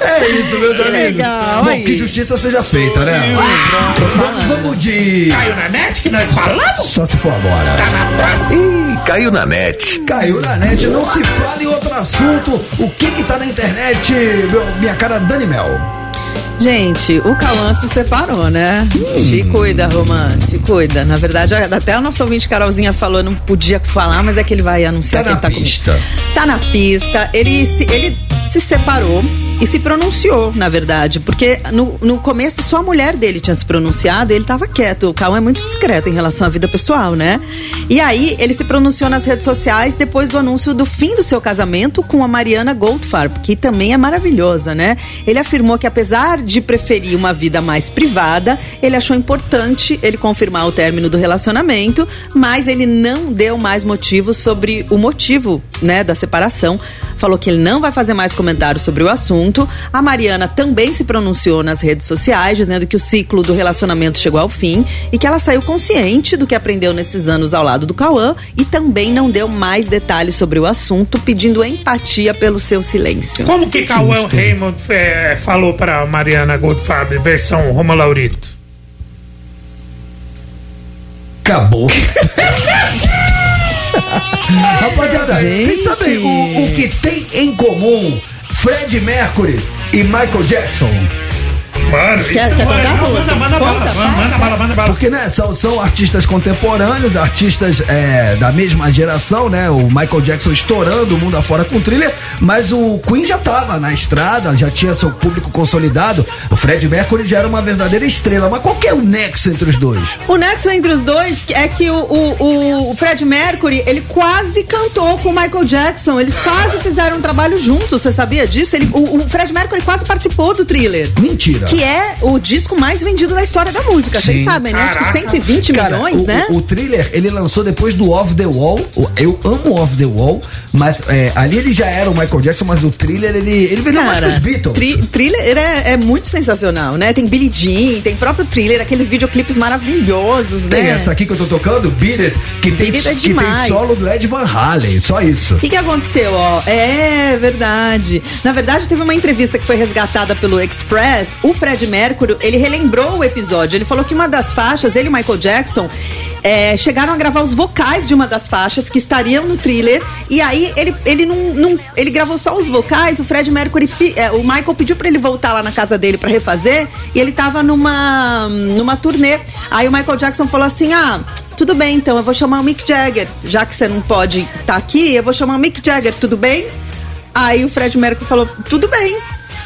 É isso, meus amigos. legal, Bom, aí. que justiça seja feita, né? Vamos, vamos de. Caiu na net que nós falamos? Só se for agora. Tá na próxima. Ih, caiu na net. Caiu na net, não se fala em outro assunto. O que que tá na internet, meu- minha cara Dani Mel? Gente, o Cauã se separou, né? Te cuida, Romã, te cuida. Na verdade, até a nossa ouvinte Carolzinha falou, não podia falar, mas é que ele vai anunciar Tá que na ele tá pista. comigo. Tá na pista. Ele se, ele se separou e se pronunciou, na verdade, porque no, no começo só a mulher dele tinha se pronunciado e ele tava quieto. O Cauã é muito discreto em relação à vida pessoal, né? E aí ele se pronunciou nas redes sociais depois do anúncio do fim do seu casamento com a Mariana Goldfarb, que também é maravilhosa, né? Ele afirmou que apesar de preferir uma vida mais privada, ele achou importante ele confirmar o término do relacionamento, mas ele não deu mais motivos sobre o motivo, né, da separação. Falou que ele não vai fazer mais comentários sobre o assunto. A Mariana também se pronunciou nas redes sociais, dizendo que o ciclo do relacionamento chegou ao fim e que ela saiu consciente do que aprendeu nesses anos ao lado do Cauã e também não deu mais detalhes sobre o assunto, pedindo empatia pelo seu silêncio. Como que Cauã Raymond é, falou pra Mariana Goldfarb, versão Roma Laurito? Acabou. Rapaziada, vocês sabem o, o que tem em comum Fred Mercury e Michael Jackson? Mano, Quer- isso, quer mano, contar, manda, manda bala, Conta, manda, vai, manda bala, manda bala. Porque, né, são, são artistas contemporâneos, artistas é, da mesma geração, né? O Michael Jackson estourando o mundo afora com o thriller, mas o Queen já tava na estrada, já tinha seu público consolidado. O Fred Mercury já era uma verdadeira estrela. Mas qual que é o nexo entre os dois? O nexo entre os dois é que o, o, o Fred Mercury, ele quase cantou com o Michael Jackson. Eles quase fizeram um trabalho juntos, você sabia disso? Ele, o, o Fred Mercury quase participou do thriller. Mentira. Que é o disco mais vendido da história da música. Vocês sabem, né? Acho que Caraca. 120 Cara, milhões, o, né? O, o thriller, ele lançou depois do Off the Wall. Eu amo Off the Wall, mas é, ali ele já era o Michael Jackson, mas o thriller, ele, ele vendeu mais que os Beatles. tri- thriller é, é muito sensacional, né? Tem Billie Jean, tem próprio thriller, aqueles videoclipes maravilhosos, Tem né? essa aqui que eu tô tocando, Beat It, que tem, Beat é que tem solo do Ed Van Halen, só isso. O que, que aconteceu, ó? É verdade. Na verdade, teve uma entrevista que foi resgatada pelo Express. O Fred Mercury, ele relembrou o episódio. Ele falou que uma das faixas, ele e Michael Jackson, é, chegaram a gravar os vocais de uma das faixas que estariam no thriller. E aí ele, ele não, não- ele gravou só os vocais. O Fred Mercury, é, o Michael pediu pra ele voltar lá na casa dele pra refazer. E ele tava numa numa turnê. Aí o Michael Jackson falou assim: "Ah, tudo bem, então eu vou chamar o Mick Jagger. Já que você não pode estar aqui, eu vou chamar o Mick Jagger, tudo bem? Aí o Fred Mercury falou, tudo bem.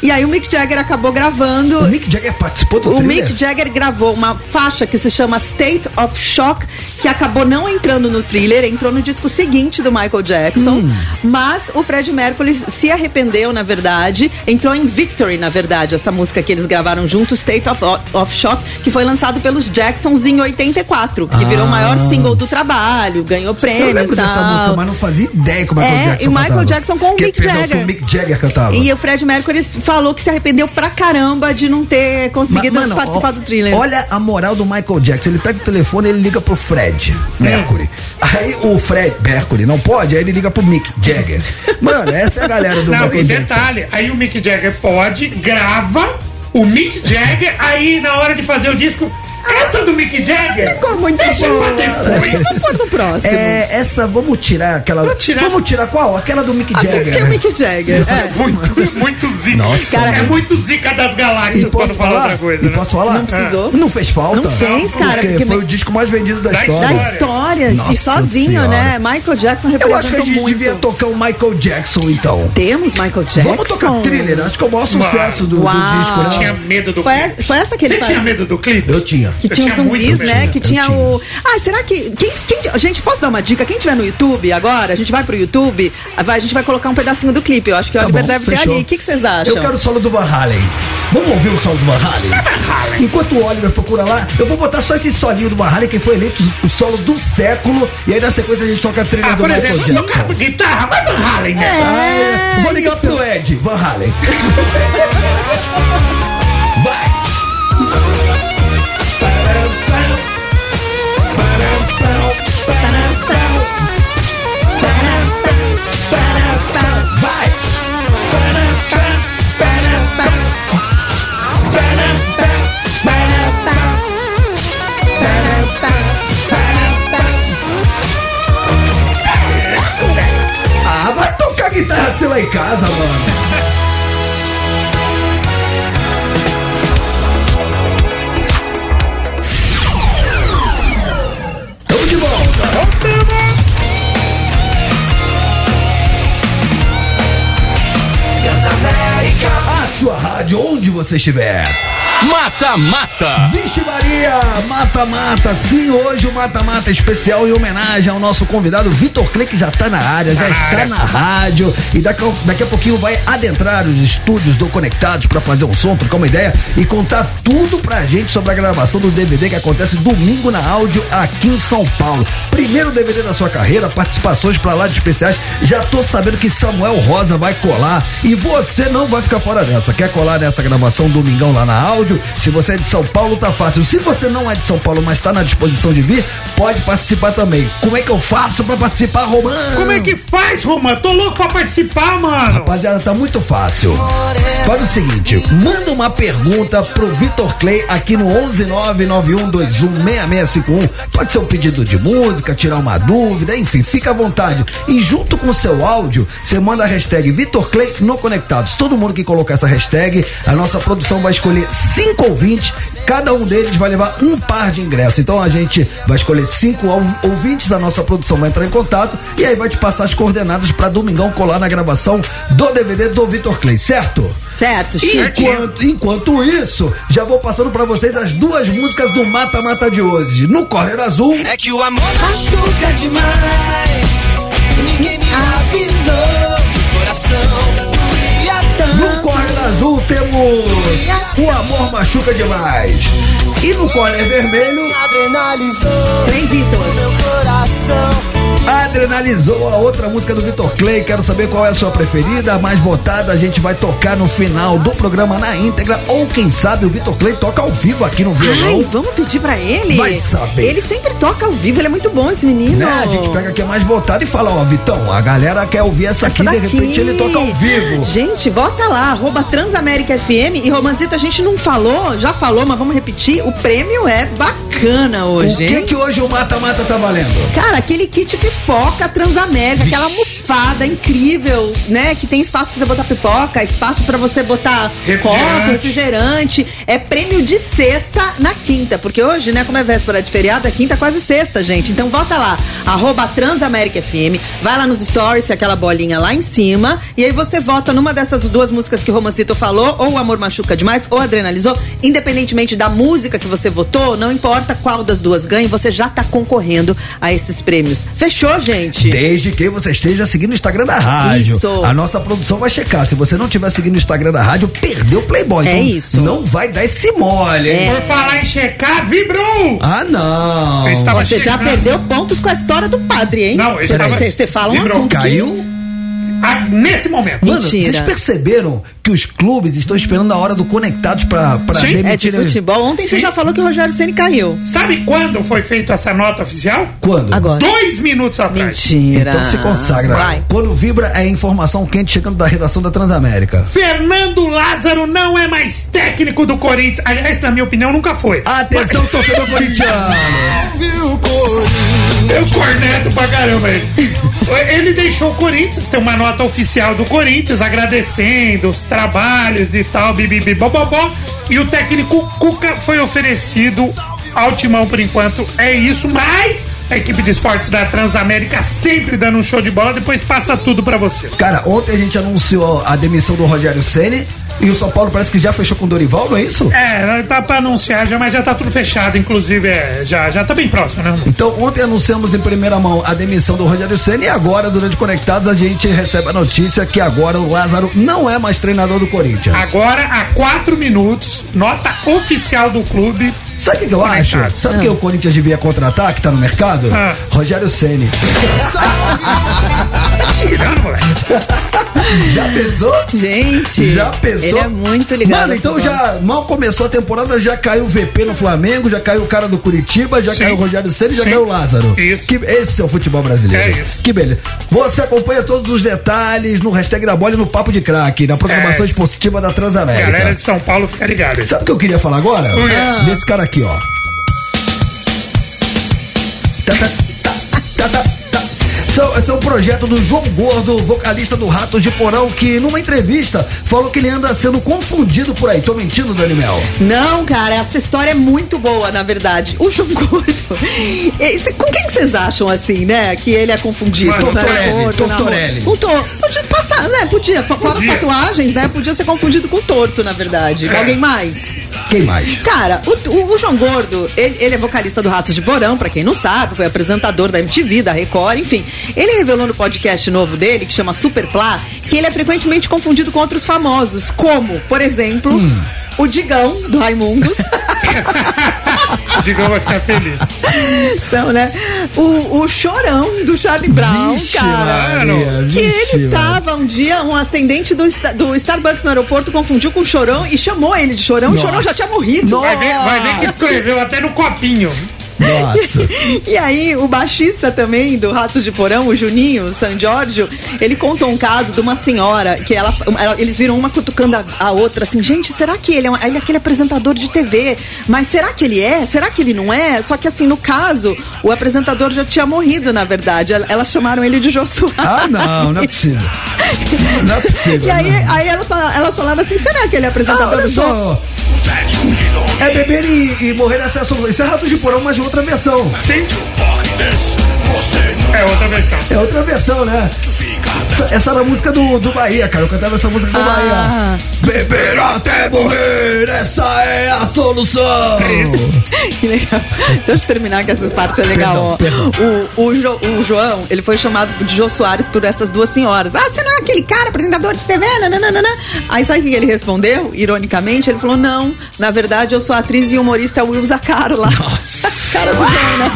E aí o Mick Jagger acabou gravando. O Mick Jagger participou do O thriller? Mick Jagger gravou uma faixa que se chama State of Shock, que acabou não entrando no thriller, entrou no disco seguinte do Michael Jackson. Hum. Mas o Fred Mercury se arrependeu, na verdade. Entrou em Victory, na verdade, essa música que eles gravaram junto, State of, of Shock, que foi lançado pelos Jacksons em 84, que virou o maior single do trabalho, ganhou Ah. Eu lembro tal. dessa música, mas não fazia ideia que o Michael É, Jackson e o Michael cantava. Jackson com o Mick Jagger. o Mick Jagger cantava. E o Fred Mercury falou que se arrependeu pra caramba de não ter conseguido mano, participar ó, do thriller. Olha a moral do Michael Jackson. Ele pega o telefone e ele liga pro Fred Mercury. Aí o Fred Mercury não pode, aí ele liga pro Mick Jagger. Mano, essa é a galera do Não, Michael e Jackson. detalhe, aí o Mick Jagger pode, grava o Mick Jagger, aí na hora de fazer o disco, essa do Mick Jagger, Ficou muito deixa boa. pra depois. Vamos pôr no próximo. É, essa, vamos tirar aquela. Vamos tirar. Vamos tirar qual? Aquela do Mick Jagger. que é o Mick Jagger. É. Muito, muito zica. Nossa, é mano. muito zica das E galáxias posso quando fala falar? outra coisa. e né? posso falar? Não precisou. Não fez falta. Não fez, cara, Porque, porque foi me- o disco mais vendido da, Da história. Da História. Nossa e sozinho, Senhora. né? Michael Jackson Eu acho que a representou gente muito. devia tocar o Michael Jackson, então. Temos Michael Jackson. Vamos tocar thriller, acho que é o maior sucesso do, do disco, né? Tinha medo do Foi, clipe. foi essa que ele Você faz. tinha medo do clipe? Eu tinha. Que tinha os tinha zumbis, medo. né? Que tinha, tinha. o. Ah, será que. Quem, quem- gente, posso dar uma dica? Quem tiver no YouTube agora, a gente vai pro YouTube, vai, a gente vai colocar um pedacinho do clipe. Eu acho que o Tá Oliver bom, deve ter fechou. ali. O que, que vocês acham? Eu quero o solo do Van Halen. Vamos ouvir o solo do Van Halen? Enquanto o Oliver procura lá, eu vou botar só esse solinho do Van Halen, que foi eleito o solo do século. E aí na sequência a gente toca a trilha Ah, do por Michael exemplo, Jackson. tocar guitarra, vai Van Halen, né? Ah, é. Vou ligar pro Ed, Van Halen. Vai! Seu lá em casa, mano. Você estiver. Mata Mata. Vixe Maria, Mata Mata, sim, hoje o Mata Mata especial em homenagem ao nosso convidado Vitor Clay, que já tá na área, já está na rádio e daqui, a- daqui a pouquinho vai adentrar os estúdios do Conectados pra fazer um som, trocar uma ideia e contar tudo pra gente sobre a gravação do DVD que acontece domingo na áudio aqui em São Paulo. Primeiro DVD da sua carreira, participações pra lá de especiais. Já tô sabendo que Samuel Rosa vai colar e você não vai ficar fora dessa. Quer colar nessa gravação domingão lá na áudio? Se você é de São Paulo, tá fácil. Se você não é de São Paulo, mas tá na disposição de vir, pode participar também. Como é que eu faço pra participar, Romano? Como é que faz, Roma? Tô louco pra participar, mano. Rapaziada, tá muito fácil. Faz o seguinte, manda uma pergunta pro Vitor Clay aqui no 11991216651. Pode ser um pedido de música, tirar uma dúvida, enfim, fica à vontade. E junto com o seu áudio, você manda a hashtag Vitor Clay no Conectados. Todo mundo que colocar essa hashtag, a nossa produção vai escolher cinco ouvintes, cada um deles vai levar um par de ingressos. Então a gente vai escolher cinco ou- ouvintes, a nossa produção vai entrar em contato e aí vai te passar as coordenadas pra domingão colar na gravação do DVD do Vitor Clay, certo? Certo, Chico. Enquanto, enquanto isso, já vou passando pra vocês as duas músicas do Mata Mata de hoje. No Correio Azul, É que o amor machuca demais. Ninguém me avisou que o coração doía tanto. Azul temos O Amor Machuca Demais. E no Correio Vermelho, Adrenalizou Vem, Vitor. meu coração. Adrenalizou a outra música do Vitor Clay. Quero saber qual é a sua preferida, a mais votada. A gente vai tocar no final do programa na íntegra. Ou quem sabe o Vitor Clay toca ao vivo aqui no violão. Ai, vamos pedir pra ele. Vai saber. Ele sempre toca ao vivo, ele é muito bom esse menino. Né? A gente pega aqui a mais votada e fala, ó, Vitão, a galera quer ouvir essa aqui, Essa de daqui. repente ele toca ao vivo. Gente, bota lá, arroba Transamérica FM. E Romancito, a gente não falou, já falou, mas vamos repetir. O prêmio é bacana O hoje, que hein? que hoje o Mata Mata tá valendo? Cara, aquele kit pipoca Transamérica, aquela almofada incrível, né? Que tem espaço pra você botar pipoca, espaço pra você botar copo, Refrigerante. refrigerante. É prêmio de sexta na quinta, porque hoje, né, como é véspera de feriado, a quinta é quase sexta, gente. Então volta lá, arroba Transamérica FM, vai lá nos stories, que é aquela bolinha lá em cima, e aí você vota numa dessas duas músicas que o Romancito falou, ou o Amor Machuca Demais, ou Adrenalizou, independentemente da música que você votou, não importa qual das duas ganhe, você já tá concorrendo a esses prêmios. Fechou, gente? Desde que você esteja seguindo o Instagram da rádio. Isso. A nossa produção vai checar. Se você não estiver seguindo o Instagram da rádio, perdeu o Playboy. É Então, isso. Não vai dar esse mole, hein? Por falar em checar, vibrou! Ah, não. Você já checando. perdeu pontos com a história do padre, hein? Não, eu estava- Você fala um Vibrou. assunto. que- Ah, nesse momento. Mano, Mentira. vocês perceberam que os clubes estão esperando a hora do Conectados pra, pra Sim. É de demitir eles? futebol. Ontem você Sim. já falou que o Rogério Ceni caiu. Sabe quando foi feita essa nota oficial? Quando? Agora. Dois minutos atrás. Mentira. Então se consagra. Vai. Quando vibra é informação quente chegando da redação da Transamérica. Fernando Lázaro não é mais técnico do Corinthians. Aliás, na minha opinião, nunca foi. Atenção, torcedor corintiano! Viu Corinthians? Eu corneto pra caramba ele. Ele deixou o Corinthians, tem uma nota oficial do Corinthians agradecendo os trabalhos e tal, bibibi, bobobó. E o técnico Cuca foi oferecido ao timão por enquanto. É isso, mas a equipe de esportes da Transamérica sempre dando um show de bola, depois passa tudo pra você. Cara, ontem a gente anunciou a demissão do Rogério Ceni e o São Paulo parece que já fechou com o Dorival, não é isso? É, tá pra anunciar já, mas já tá tudo fechado, inclusive é, já, já tá bem próximo, né? Então, ontem anunciamos em primeira mão a demissão do Rogério Ceni e agora, durante Conectados, a gente recebe a notícia que agora o Lázaro não é mais treinador do Corinthians. Agora, há quatro minutos, nota oficial do clube. Sabe o que, que eu acho? Conectados. Sabe quem o Corinthians devia contratar, que tá no mercado? Ah. Rogério Ceni. Tá tirando, moleque. Já pensou? Gente. Já pensou? Ele é muito ligado. Mano, então já mal começou a temporada, já caiu o VP no Flamengo, já caiu o cara do Curitiba, já Sim. caiu o Rogério Ceni, já Sim. caiu o Lázaro. Isso. Que, esse é o futebol brasileiro. É isso. Que beleza. Você acompanha todos os detalhes no hashtag da bola e no Papo de Craque, na programação É. esportiva da Transamérica. Galera de São Paulo fica ligada. Sabe o que eu queria falar agora? O quê? Desse cara aqui, ó. Tá, tá, tá, tá, tá, tá. São- Esse é um projeto do João Gordo, vocalista do Ratos de Porão, que numa entrevista falou que ele anda sendo confundido por aí. Tô mentindo, Dani Mel? Não, cara, essa história é muito boa, na verdade. O João Gordo. esse- com quem que vocês acham assim, né? Que ele é confundido? Mano, né? Tortorelli. Com torto. Podia passar, né? Podia. Fora as tatuagens, né? Podia ser confundido com torto, na verdade. É. Alguém mais? Quem mais? Cara, o, o- o João Gordo, ele, ele é vocalista do Ratos de Porão, pra quem não sabe, foi apresentador da MTV, da Record, enfim. Ele revelou no podcast novo dele, que chama Super Plá, que ele é frequentemente confundido com outros famosos, como, por exemplo, Hum. O Digão, do Raimundos. O Digão vai ficar feliz. São, né? O, o Chorão, do Charlie Brown, Vixe, cara. Maria, Que vixe, ele tava um dia, um atendente do, do Starbucks no aeroporto confundiu com o Chorão e chamou ele de Chorão. E o Nossa. Chorão já tinha morrido. Nossa. Vai ver, vai ver que escreveu até no copinho. Nossa. E aí, o baixista também do Ratos de Porão, o Juninho, o San Giorgio, ele contou um caso de uma senhora que ela, ela- eles viram uma cutucando a, a outra assim, gente, será que ele é, um- ele é aquele apresentador de TV? Mas será que ele é? Será que ele não é? Só que assim, no caso, o apresentador já tinha morrido, na verdade. El- Elas chamaram ele de Soares. Ah, não, não é possível. Não é possível. E aí, não. aí elas, falaram assim, será que ele é Ah, apresentador olha do? É beber e, e morrer nessa solução. Isso é Ratos de Porão, mas de outra versão. Sim. É outra versão. É outra versão, né? Essa, era a música do, do Bahia, cara. Eu cantava essa música do Ah. Bahia. Beber até morrer, essa é a solução. Que legal. Deixa eu terminar que essa parte é legal. Perdão, ó. O, o, Jo- o João, ele foi chamado de Jô Soares por essas duas senhoras. Ah, você não é aquele cara, apresentador de TV? Nananana. Aí sabe o que ele respondeu? Ironicamente, ele falou: Não, na verdade eu sou atriz e humorista Wilza Carla. Nossa. cara do João, né?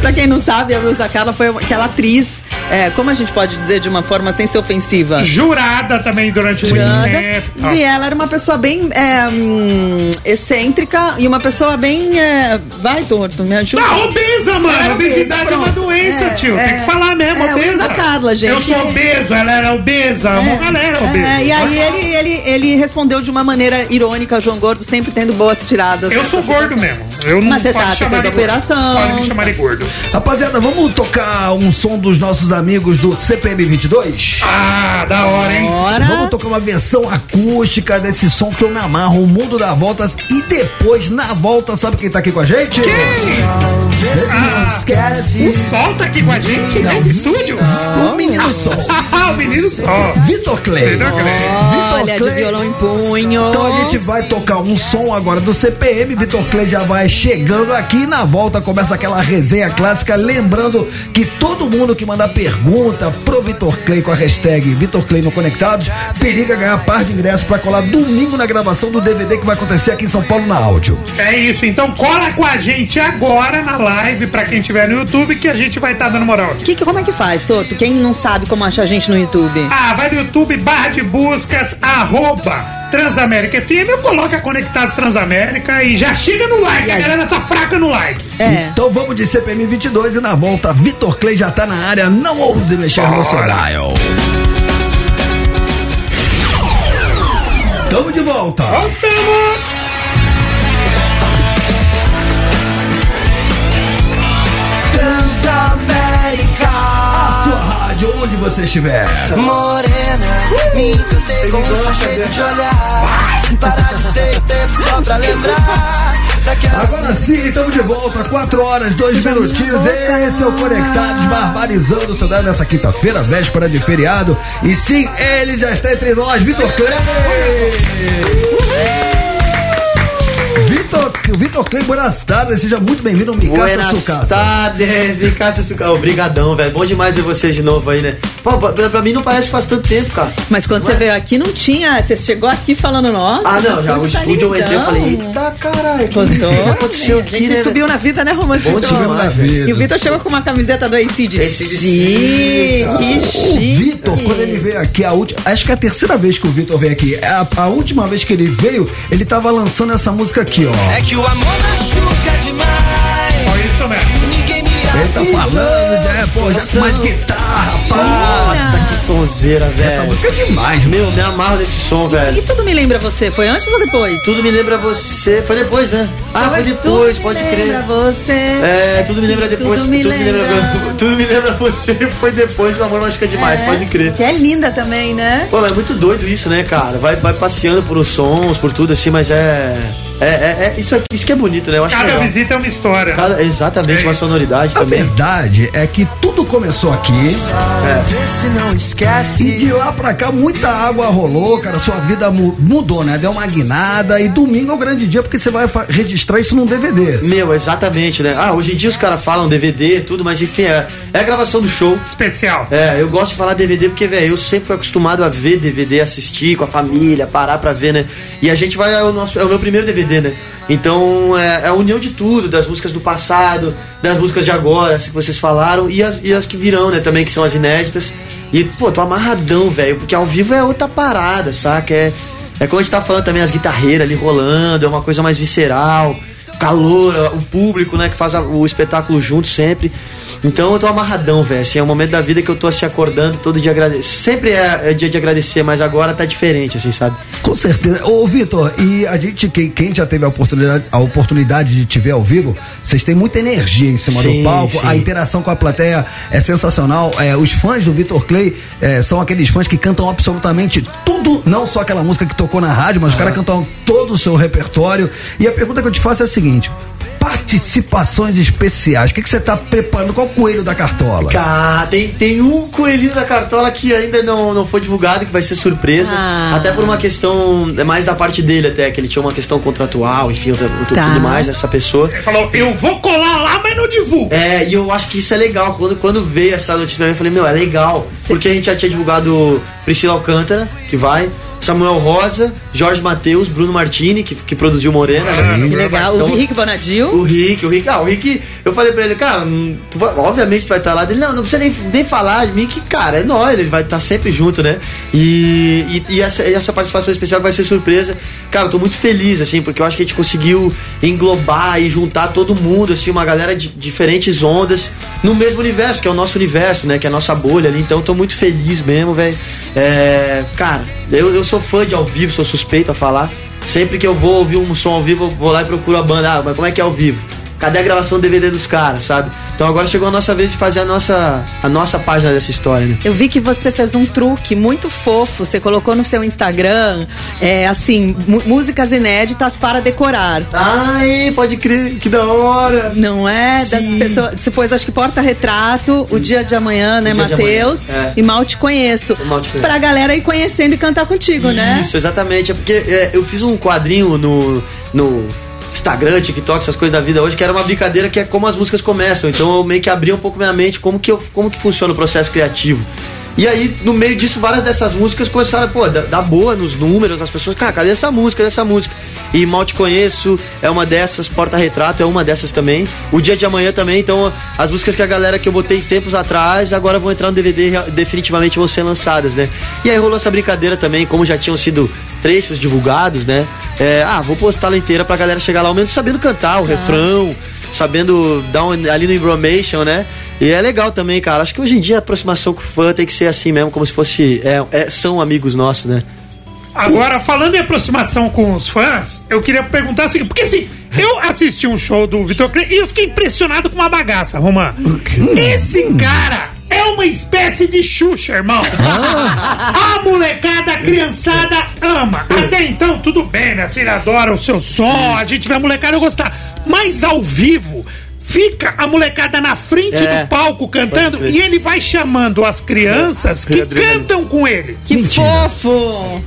Pra quem não sabe, a Wilza Carla foi aquela atriz. É, como a gente pode dizer de uma forma sem ser ofensiva? Jurada também durante muito Jurada. tempo. E ela era uma pessoa bem é, hum, excêntrica e uma pessoa bem. é, vai, Torto, me ajuda. Não, obesa, mano. Era Obesidade obesa, é uma doença, É, tio. é. Tem que falar mesmo, É, obesa. usa Carla, gente. Eu sou obeso, ela era obesa. É, Ela era obesa. é, e aí ele, ele, ele respondeu de uma maneira irônica, João Gordo, sempre tendo boas tiradas. Eu sou gordo situação. mesmo. Eu não Mas você tá, você fez gordo. operação. Pode me chamar de gordo. Rapaziada, vamos tocar um som dos nossos amigos do CPM 22? Ah, da hora, hein? Bora. Vamos tocar uma versão acústica desse som que eu me amarro, o mundo dá voltas. E depois, na volta, sabe quem tá aqui com a gente? Ah, Esquece. o Sol tá aqui com a gente Não. no estúdio. O menino sol. Ah, o menino Sol. Vitor Clay. Vitor Clay. Olha, de violão em punho. Então a gente vai tocar um som agora do CPM. Vitor Clay já vai chegando aqui. E na volta começa aquela resenha clássica. Lembrando que todo mundo que mandar pergunta pro Vitor Clay com a hashtag Vitor Clay no Conectados periga ganhar par de ingressos pra colar domingo na gravação do DVD que vai acontecer aqui em São Paulo na áudio. É isso, então cola com a gente agora na live, pra quem tiver no YouTube, que a gente vai estar dando moral. Que, que- como é que faz, Torto? Quem não sabe como achar a gente no YouTube? Ah, vai no YouTube, barra de buscas, arroba Transamérica FM, coloca Conectados Transamérica e já chega no like, a galera tá fraca no like. É. Então vamos de CPM 22 e na volta Vitor Clay já tá na área. Não ouse mexer no seu dial. Tamo de volta. Voltamos! Transamérica. Onde você estiver. Morena, me encantei com o seu jeito de olhar. Parar de ser tempo só pra lembrar. Agora sim, estamos de volta, 4 horas, 2 minutinhos. Esse é o Conectados, barbarizando o seu dial nessa quinta-feira, véspera de feriado. E sim, ele já está entre nós, Vitor Clay. Vitor, Vitor Clay, buenas tardes, seja muito bem-vindo ao Micasa Buenas tardes, Micácio Sucá. Obrigadão, velho. Bom demais ver vocês de novo aí, né? Pô, pra, pra mim não parece que faz tanto tempo, cara. Mas quando você veio aqui, não tinha. Você chegou aqui falando, nossa. Ah, não, já o tá estúdio eu entrei e falei, eita caralho, que Gostou? que aconteceu A aqui, gente né? subiu na vida, né, Romano? Bom Subimos na vida. E o Vitor chegou com uma camiseta do ACDC. AC/DC, Que O chique. Vitor, quando ele veio aqui, a última. Acho que é a terceira vez que o Vitor veio aqui. A, a última vez que ele veio, ele tava lançando essa música aqui, ó. É que o amor machuca demais. Olha isso mesmo. Ninguém me Ele tá falando, já, é, pô, já com mais guitarra, pá. Nossa, que sonzeira, Essa velho. música é demais, meu. Meu, me amarro desse som, velho. E tudo me lembra você? Foi antes ou depois? Tudo me lembra você. Foi depois, né? Ah, foi depois, pode crer. você. É, tudo me lembra depois. Tudo me lembra. lembra. Tudo me lembra você. Foi depois, o amor machuca demais, pode crer. Que é linda também, né? Pô, mas é muito doido isso, né, cara? Vai, vai passeando por os sons, por tudo assim, mas é. É, é, é- isso, aqui, isso que é bonito, né? Eu acho Cada legal. visita é uma história. Cada- exatamente, É uma sonoridade A também. verdade é que tudo começou aqui Vê se não esquece. e de lá pra cá muita água rolou, cara. Sua vida mu- mudou, né? Deu uma guinada e domingo é o grande dia porque você vai registrar isso num DVD. Meu, exatamente, né? Ah, hoje em dia os caras falam DVD, tudo, mas enfim, é, é a gravação do show. Especial. É, eu gosto de falar DVD porque, velho, eu sempre fui acostumado a ver DVD, assistir com a família, parar pra ver, né? E a gente vai, é o, nosso, é o meu primeiro DVD, né? Então é, é a união de tudo, das músicas do passado, das músicas de agora, assim que vocês falaram, e as, e as que virão, né, também, que são as inéditas. E, pô, tô amarradão, velho, porque ao vivo é outra parada, saca? É, é como a gente tá falando também, as guitarreiras ali rolando, é uma coisa mais visceral, calor, o público, né, que faz o espetáculo junto sempre. Então eu tô amarradão, velho. Assim, é um momento da vida que eu tô assim acordando todo dia agradecer. Sempre é, é dia de agradecer, mas agora tá diferente, assim, sabe? Com certeza. Ô, Vitor, e a gente, quem, quem já teve a oportunidade, a oportunidade de te ver ao vivo, vocês têm muita energia em cima Sim, do palco, sim. a interação com a plateia é sensacional. É, os fãs do Vitor Clay é, são aqueles fãs que cantam absolutamente tudo, não só aquela música que tocou na rádio, mas os caras cantam todo o seu repertório. E a pergunta que eu te faço é a seguinte: participações especiais, o que, que você tá preparando? Qual o coelho da cartola? Cara, tem, tem um coelhinho da cartola que ainda não, não foi divulgado, que vai ser surpresa. Ah. Até por uma questão, é mais da parte dele até, que ele tinha uma questão contratual, enfim, tudo, Tá. tudo mais, essa pessoa. Ele falou, eu vou colar lá, mas não divulgo. É, e eu acho que isso é legal. Quando, quando veio essa notícia pra mim, eu falei, meu, é legal. Porque a gente já tinha divulgado Priscila Alcântara, que vai, Samuel Rosa, Jorge Matheus, Bruno Martini, que, que produziu Morena. né? Que legal. Então, o Rick Bonadil. O Rick, o Rick, ah, o Rick, eu falei pra ele, cara, hum, tu vai- obviamente tu vai estar lá. Ele, não, não precisa nem, nem falar de mim, que, cara, é nóis, ele vai estar sempre junto, né? E, e, e essa, e essa participação especial vai ser surpresa. Cara, eu tô muito feliz, assim, porque eu acho que a gente conseguiu englobar e juntar todo mundo, assim, uma galera de diferentes ondas no mesmo universo, que é o nosso universo, né? Que é a nossa bolha ali. Então eu tô muito feliz mesmo, velho. É, cara, eu, eu sou fã de ao vivo, sou suspeito a falar. Sempre que eu vou ouvir um som ao vivo, eu vou lá e procuro a banda. Ah, mas como é que é ao vivo? Cadê a gravação do DVD dos caras, sabe? Então agora chegou a nossa vez de fazer a nossa, a nossa página dessa história, né? Eu vi que você fez um truque muito fofo. Você colocou no seu Instagram, é, assim, músicas inéditas para decorar. Ai, pode crer, que da hora! Não é? Das pessoas, você pôs, acho que porta-retrato, o dia de amanhã, né, Matheus? É. E mal te conheço. Mal Te Conheço. Pra galera ir conhecendo e cantar contigo, né? Isso, exatamente. É porque é, eu fiz um quadrinho no, no Instagram, TikTok, essas coisas da vida hoje, que era uma brincadeira que é como as músicas começam. Então eu meio que abri um pouco minha mente como que, eu, como que funciona o processo criativo. E aí, no meio disso, várias dessas músicas começaram, pô, dar boa nos números, as pessoas, cara, cadê essa música, cadê essa música? E Mal Te Conheço é uma dessas, Porta-Retrato é uma dessas também. O Dia de Amanhã também, então as músicas que a galera que eu botei tempos atrás, agora vão entrar no DVD, definitivamente vão ser lançadas, né? E aí rolou essa brincadeira também, como já tinham sido trechos divulgados, né? É, ah, vou postar ela inteira pra galera chegar lá ao menos sabendo cantar o refrão, sabendo dar um, ali no Embromation, né? E é legal também, cara. Acho que hoje em dia a aproximação com o fã tem que ser assim mesmo, como se fosse. é- é- são amigos nossos, né? Agora, falando em aproximação com os fãs, eu queria perguntar o seguinte, porque assim, eu assisti um show do Vitor Clay e eu fiquei impressionado com uma bagaça, Romã. Esse cara é uma espécie de Xuxa, irmão. A molecada, a criançada ama. Até então, tudo bem, minha filha adora o seu som, a gente vê a molecada gostar. Mas ao vivo, fica a molecada na frente É, do palco cantando e ele vai chamando as crianças que Adrenalina. cantam com ele. Que Mentira. fofo!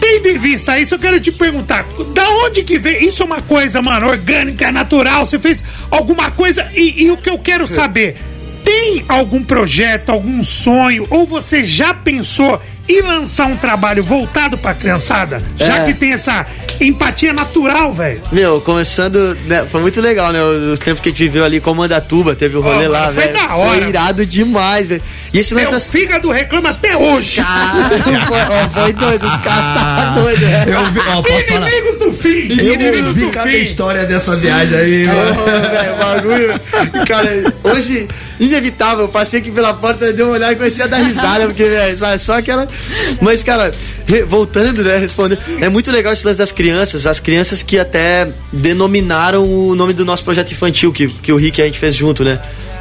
Tendo em vista isso, eu quero te perguntar, da onde que vem? Isso é uma coisa, mano, orgânica, natural? Você fez alguma coisa? E, e o que eu quero saber, tem algum projeto, algum sonho, ou você já pensou e lançar um trabalho voltado pra criançada, já É. que tem essa empatia natural, velho. Meu, começando, né, foi muito legal, né? Os tempos que a gente viveu ali com Mandatuba, teve o rolê Ó, lá, foi velho. da hora. Foi irado demais, velho. E esse lance das. fígado reclama até hoje. Cara, foi, ó, foi doido, os caras tá doido, né? Eu vi, ó, posso falar. Inimigos do fim. Eu ouvi do cada fim. história dessa viagem aí, mano. Ô, velho, o bagulho. Cara, hoje, inevitável, eu passei aqui pela porta, dei uma olhada e comecei a dar risada, porque, sabe, só aquela. Mas, cara, voltando, né, respondendo. É muito legal esse lance das crianças, as crianças que até denominaram o nome do nosso projeto infantil, que, que o Rick e a gente fez junto, né?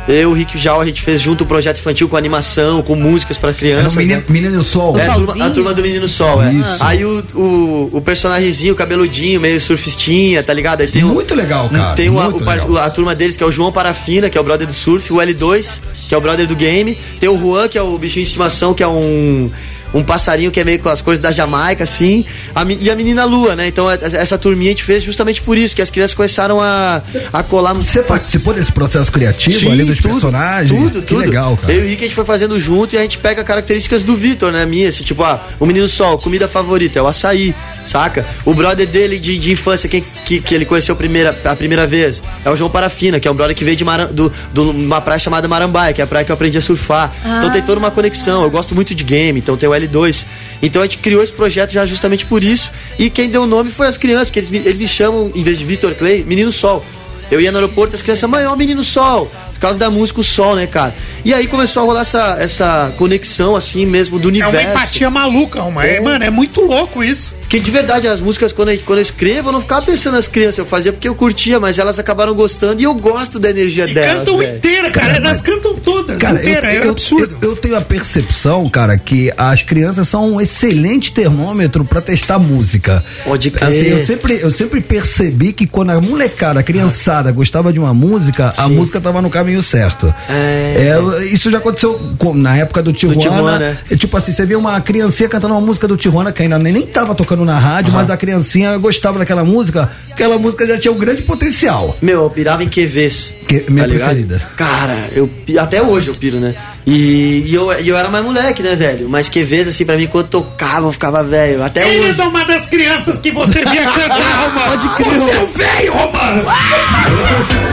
Eu, o Rick e o Jal, a gente fez junto o projeto infantil com animação, com músicas pra Era crianças. um menino, né? menino sol. É, a turma, a do Menino Sol, é. Isso. Aí o, o, o personagemzinho, cabeludinho, meio surfistinha, tá ligado? Aí tem o- Muito legal, cara. tem o legal. a turma deles, que é o João Parafina, que é o brother do surf, o L2, que é o brother do game. Tem o Juan, que é o bichinho de estimação, que é um. Um passarinho que é meio com as cores da Jamaica, assim. A e a menina Lua, né? Então, essa turminha a gente fez justamente por isso, que as crianças começaram a, a colar no. Você participou desse processo criativo Sim, ali dos tudo, personagens? Tudo, que tudo. legal, cara. Eu e o Rick a gente foi fazendo junto e a gente pega características do Vitor, né? Minha, assim, tipo, ah, o menino sol, comida favorita é o açaí, saca? O brother dele de, de infância, quem, que, que ele conheceu a primeira, a primeira vez, é o João Parafina, que é um brother que veio de do, de uma praia chamada Marambaia, que é a praia que eu aprendi a surfar. Então tem toda uma conexão. Eu gosto muito de game, então tem o L2. Então a gente criou esse projeto já justamente por isso. E quem deu o nome foi as crianças, porque eles, me- eles me chamam, em vez de Vitor Clay, Menino Sol. Eu ia no aeroporto, as crianças, mãe, ó, menino sol. Por causa da música, o sol, né, cara? E aí começou a rolar essa, essa conexão, assim, mesmo do É universo. uma empatia maluca, Roma. É, É. mano, é muito louco isso. Porque de verdade, as músicas, quando eu, quando eu escrevo, eu não ficava pensando nas crianças, eu fazia porque eu curtia, mas elas acabaram gostando e eu gosto da energia E delas. cantam velho. inteira, cara. Elas cantam todas. Cara, eu, inteira. é eu- absurdo. eu- eu tenho a percepção, cara, que as crianças são um excelente termômetro pra testar música. Pode crer. Assim, eu sempre, eu sempre percebi que quando a molecada, a criançada, gostava de uma música, a Sim. música tava no caminho certo. É. É, isso já aconteceu com- na época do Tijuana. Tijuana, é. É, Tipo assim, você via uma criancinha cantando uma música do Tijuana que ainda nem, nem tava tocando na rádio, mas a criancinha gostava daquela música, aquela música já tinha um grande potencial. Meu, eu pirava em QVs. Que- minha tá ligado? preferida. Cara, eu até hoje eu piro, né? E, e eu, eu era mais moleque, né, velho? Mas QVs, assim, pra mim, quando tocava, eu ficava velho. Até Ele hoje. é uma das crianças que você via cantar, Romano. Pode crer. Você é o velho, Romano.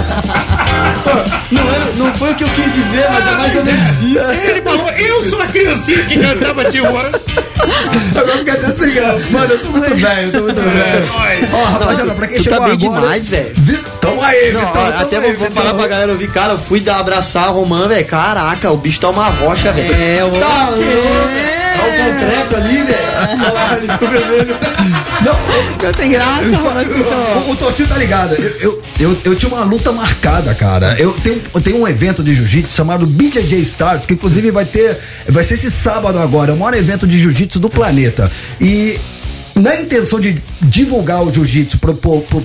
Não, era- não foi o que eu quis dizer, mas é mais ou menos isso. Ele falou, eu sou a criancinha que cantava Tijuana. Agora fica até sem graça. Mano, eu tô muito velho, eu tô muito velho. Nós. Ó, rapaziada, pra quem tu tá chegou bem agora... demais, velho. Tamo aí, Não, Vitão, até aí, vou, vou Vitão. falar pra galera ouvir, cara, eu fui dar abraçar a Romã, velho. Caraca, o bicho tá uma rocha, velho. É, o Tá louco. É o concreto ali, velho. Olha lá, ele ficou vermelho. Não, Ficou sem graça, eu falo- Romancito. o, o Tortinho tá ligado. Eu, eu, eu, eu tinha uma luta marcada, cara. Eu tenho, eu tenho um evento de jiu-jitsu chamado BJJ Stars, que inclusive vai ter. Vai ser esse sábado agora. É o maior evento de jiu-jitsu do planeta. E. Na intenção de divulgar o jiu-jitsu pro,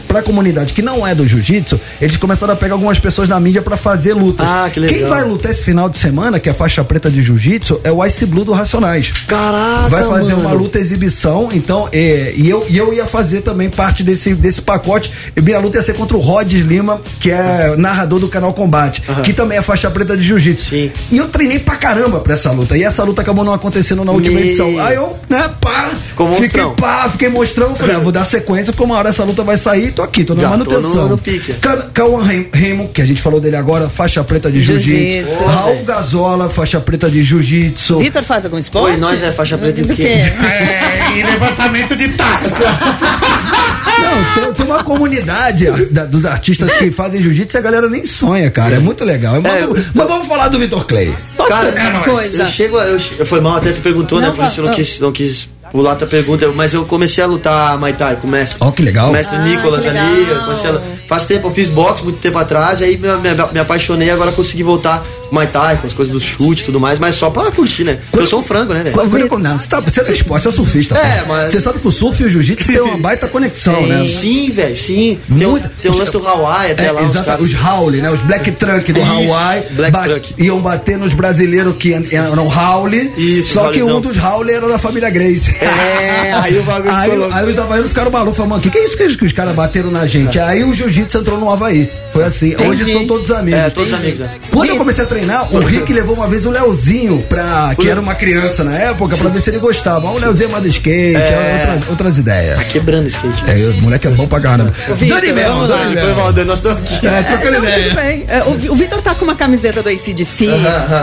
pra comunidade que não é do jiu-jitsu, eles começaram a pegar algumas pessoas na mídia pra fazer lutas. Ah, que legal. Quem vai lutar esse final de semana, que é a faixa preta de jiu-jitsu, é o Ice Blue do Racionais. Caraca, vai fazer mano. uma luta exibição, então, é, e, eu, e eu ia fazer também parte desse, desse pacote. E minha luta ia ser contra o Rods Lima, que é narrador do canal Combate, que também é faixa preta de jiu-jitsu. E eu treinei pra caramba pra essa luta. E essa luta acabou não acontecendo na última Me- edição. Aí eu, né, pá, Ficou fiquei monstrão. pá, fiquei mostrando, falei, ah, vou dar sequência, porque uma hora essa luta vai sair, tô aqui, tô na Já tô manutenção. no- no pique. Ca- Cauã Raim- Raymond, que a gente falou dele agora, faixa preta de jiu-jitsu. Jiu-jitsu. Raul Gazola, faixa preta de jiu-jitsu. Vitor faz algum esporte? Oi, nós é faixa preta Do quê? quê? É, e levantamento de taça. Não, tem, tem uma comunidade da- dos artistas que fazem jiu-jitsu e a galera nem sonha, cara. É muito legal. Mas, É, vamos- mas vamos falar do Vitor Clay. Cara, é coisa? Eu chego, eu, foi mal, até tu perguntou, né? Não, Por isso eu não quis, não quis pular tua pergunta, mas eu comecei a lutar Muay Thai com o mestre. Ó, que legal. O mestre Ah, Nicolas ali. eu comecei a- faz tempo, eu fiz boxe muito tempo atrás, e aí me, me, me apaixonei, agora consegui voltar com Muay Thai, com as coisas do chute e tudo mais, mas só pra curtir, né? Porque eu sou um frango, né, velho? Quando- quando- não, Você, tá, você é do esporte, você é surfista. É, pô. mas- Você sabe que o surf e o jiu-jitsu tem uma baita conexão, né? Sim, velho, sim. Tem, tem o lance do Hawaii até É, lá, os exato, caras. os Howley, né? Os Black Truck do Isso, Hawaii Black ba- Truck. iam bater nos brasileiros que eram Howley. Isso, Só que um dos Howley era da família Grace. É, aí o bagulho Aí, aí os havaianos ficaram malucos, falaram, mano, o que, que é isso que, que os caras bateram na gente? Aí o jiu-jitsu entrou no Havaí. Foi assim. Hoje são todos amigos. É, todos amigos, é. Quando eu comecei a treinar o Rick levou uma vez o Leozinho pra. que era uma criança na época, pra ver se ele gostava. Ó, O Leozinho é mais do skate, outras, outras ideias. Tá quebrando o skate. É, o moleque é bom pra caramba. Dani Mel. Dani Foi Mel. nós estamos aqui. É, trocando ideia. bem. É, O, o Vitor tá com uma camiseta do ACDC.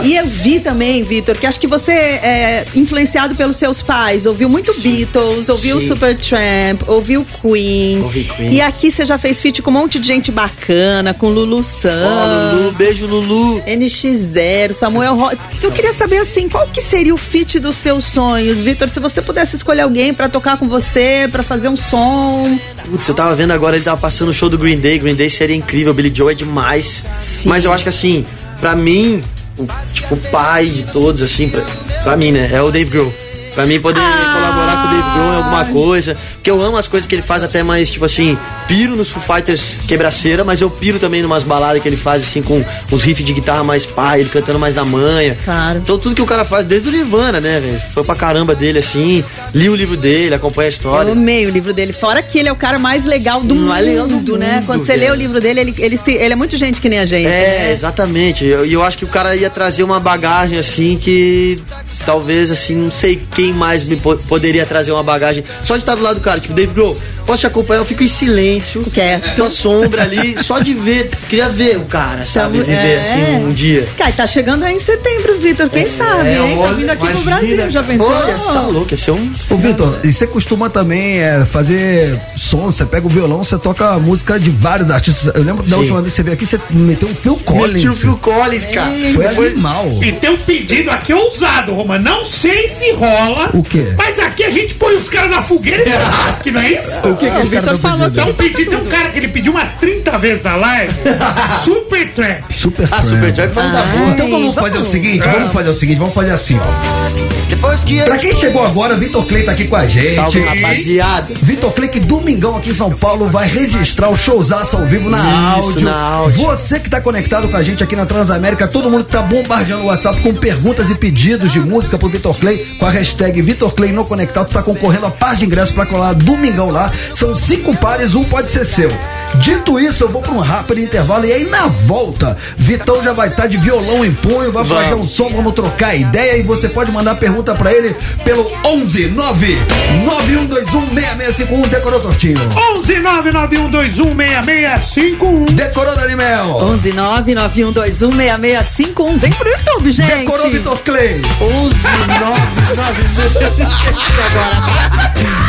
E eu vi também, Vitor, que acho que você é influenciado pelos seus pais. Ouviu muito Beatles, ouviu Sim. Supertramp, ouviu Queen. Ouvi Queen. E aqui você já fez feat com um monte de gente bacana, com Lulu Ó, San. Lulu, beijo, Lulu. NX0, Samuel Ro... Eu queria saber assim, qual que seria o feat dos seus sonhos, Vitor? Se você pudesse escolher alguém pra tocar com você, pra fazer um som. Putz, eu tava vendo agora, ele tava passando o show do Green Day. Green Day seria incrível, Billy Joe é demais. Sim. Mas eu acho que assim, pra mim, o, tipo, o pai de todos, assim, pra, pra mim, né, é o Dave Grohl. Pra mim poder Ah. colaborar com o Dave Grohl em alguma coisa. Porque eu amo as coisas que ele faz até mais, tipo assim, piro nos Foo Fighters quebraceira, mas eu piro também numas baladas que ele faz, assim, com uns riffs de guitarra mais pá, ele cantando mais na manha. Claro. Então tudo que o cara faz, desde o Nirvana, né, velho? Foi pra caramba dele, assim. Li o livro dele, acompanha a história. Eu amei o livro dele. Fora que ele é o cara mais legal do Mais mundo, legal do né? mundo, Quando você lê velho. o livro dele, ele, ele, se- ele é muito gente que nem a gente. É, né? exatamente. E eu, eu acho que o cara ia trazer uma bagagem assim que talvez assim, não sei quem mais me po- poderia trazer uma bagagem. Só de estar do lado do cara, tipo, Dave Grohl, posso te acompanhar, eu fico em silêncio. Quieto. Com a sombra ali, só de ver, queria ver o cara, sabe? Então, Viver é. assim um dia. Cara, tá chegando aí em setembro, Vitor. Quem sabe, hein? Tá vindo aqui pro imagina, Brasil, já pensou? Olha, você tá louco, ia ser um. Ô, Vitor, e você costuma também é, fazer som, você pega o violão, você toca música de vários artistas. Eu lembro da Sim. última vez que você veio aqui, você meteu um Phil Collins. Metiu o Phil Collins, cara. Foi animal. E tem um pedido aqui ousado, Roma. Não sei se rola. O quê? Mas aqui a gente põe os caras na fogueira e se lasque, não é isso? O que, que O Vitor falou pedindo? que Então pedi, tem um cara que ele pediu umas 30 vezes na live. Super Trap. Super Ah, Super Trap foi da boa. Então vamos Ai, fazer o seguinte, vamos fazer o seguinte, vamos fazer assim, ó. Depois que Pra quem chegou agora, Vitor Clay tá aqui com a gente. Salve, rapaziada. Vitor Clay, que domingão aqui em São Paulo vai registrar o showzaço ao vivo na Isso, áudio. na áudio. Você que tá conectado com a gente aqui na Transamérica, todo mundo que tá bombardeando o WhatsApp com perguntas e pedidos de música pro Vitor Clay, com a hashtag Vitor Clay no Conectado, tá concorrendo a par de ingressos pra colar domingão lá. São cinco pares, um pode ser seu. Dito isso, eu vou pra um rápido intervalo e aí na volta, Vitão já vai estar de violão em punho, vai fazer um som, vamos trocar ideia e você pode mandar pergunta pra ele pelo 11 9 9121 6651 decorou tortinho. 11 991216651. Decorou Daniel. 11 991216651. Vem pro YouTube, gente. Decorou Vitor Clay. 11, 9, 9.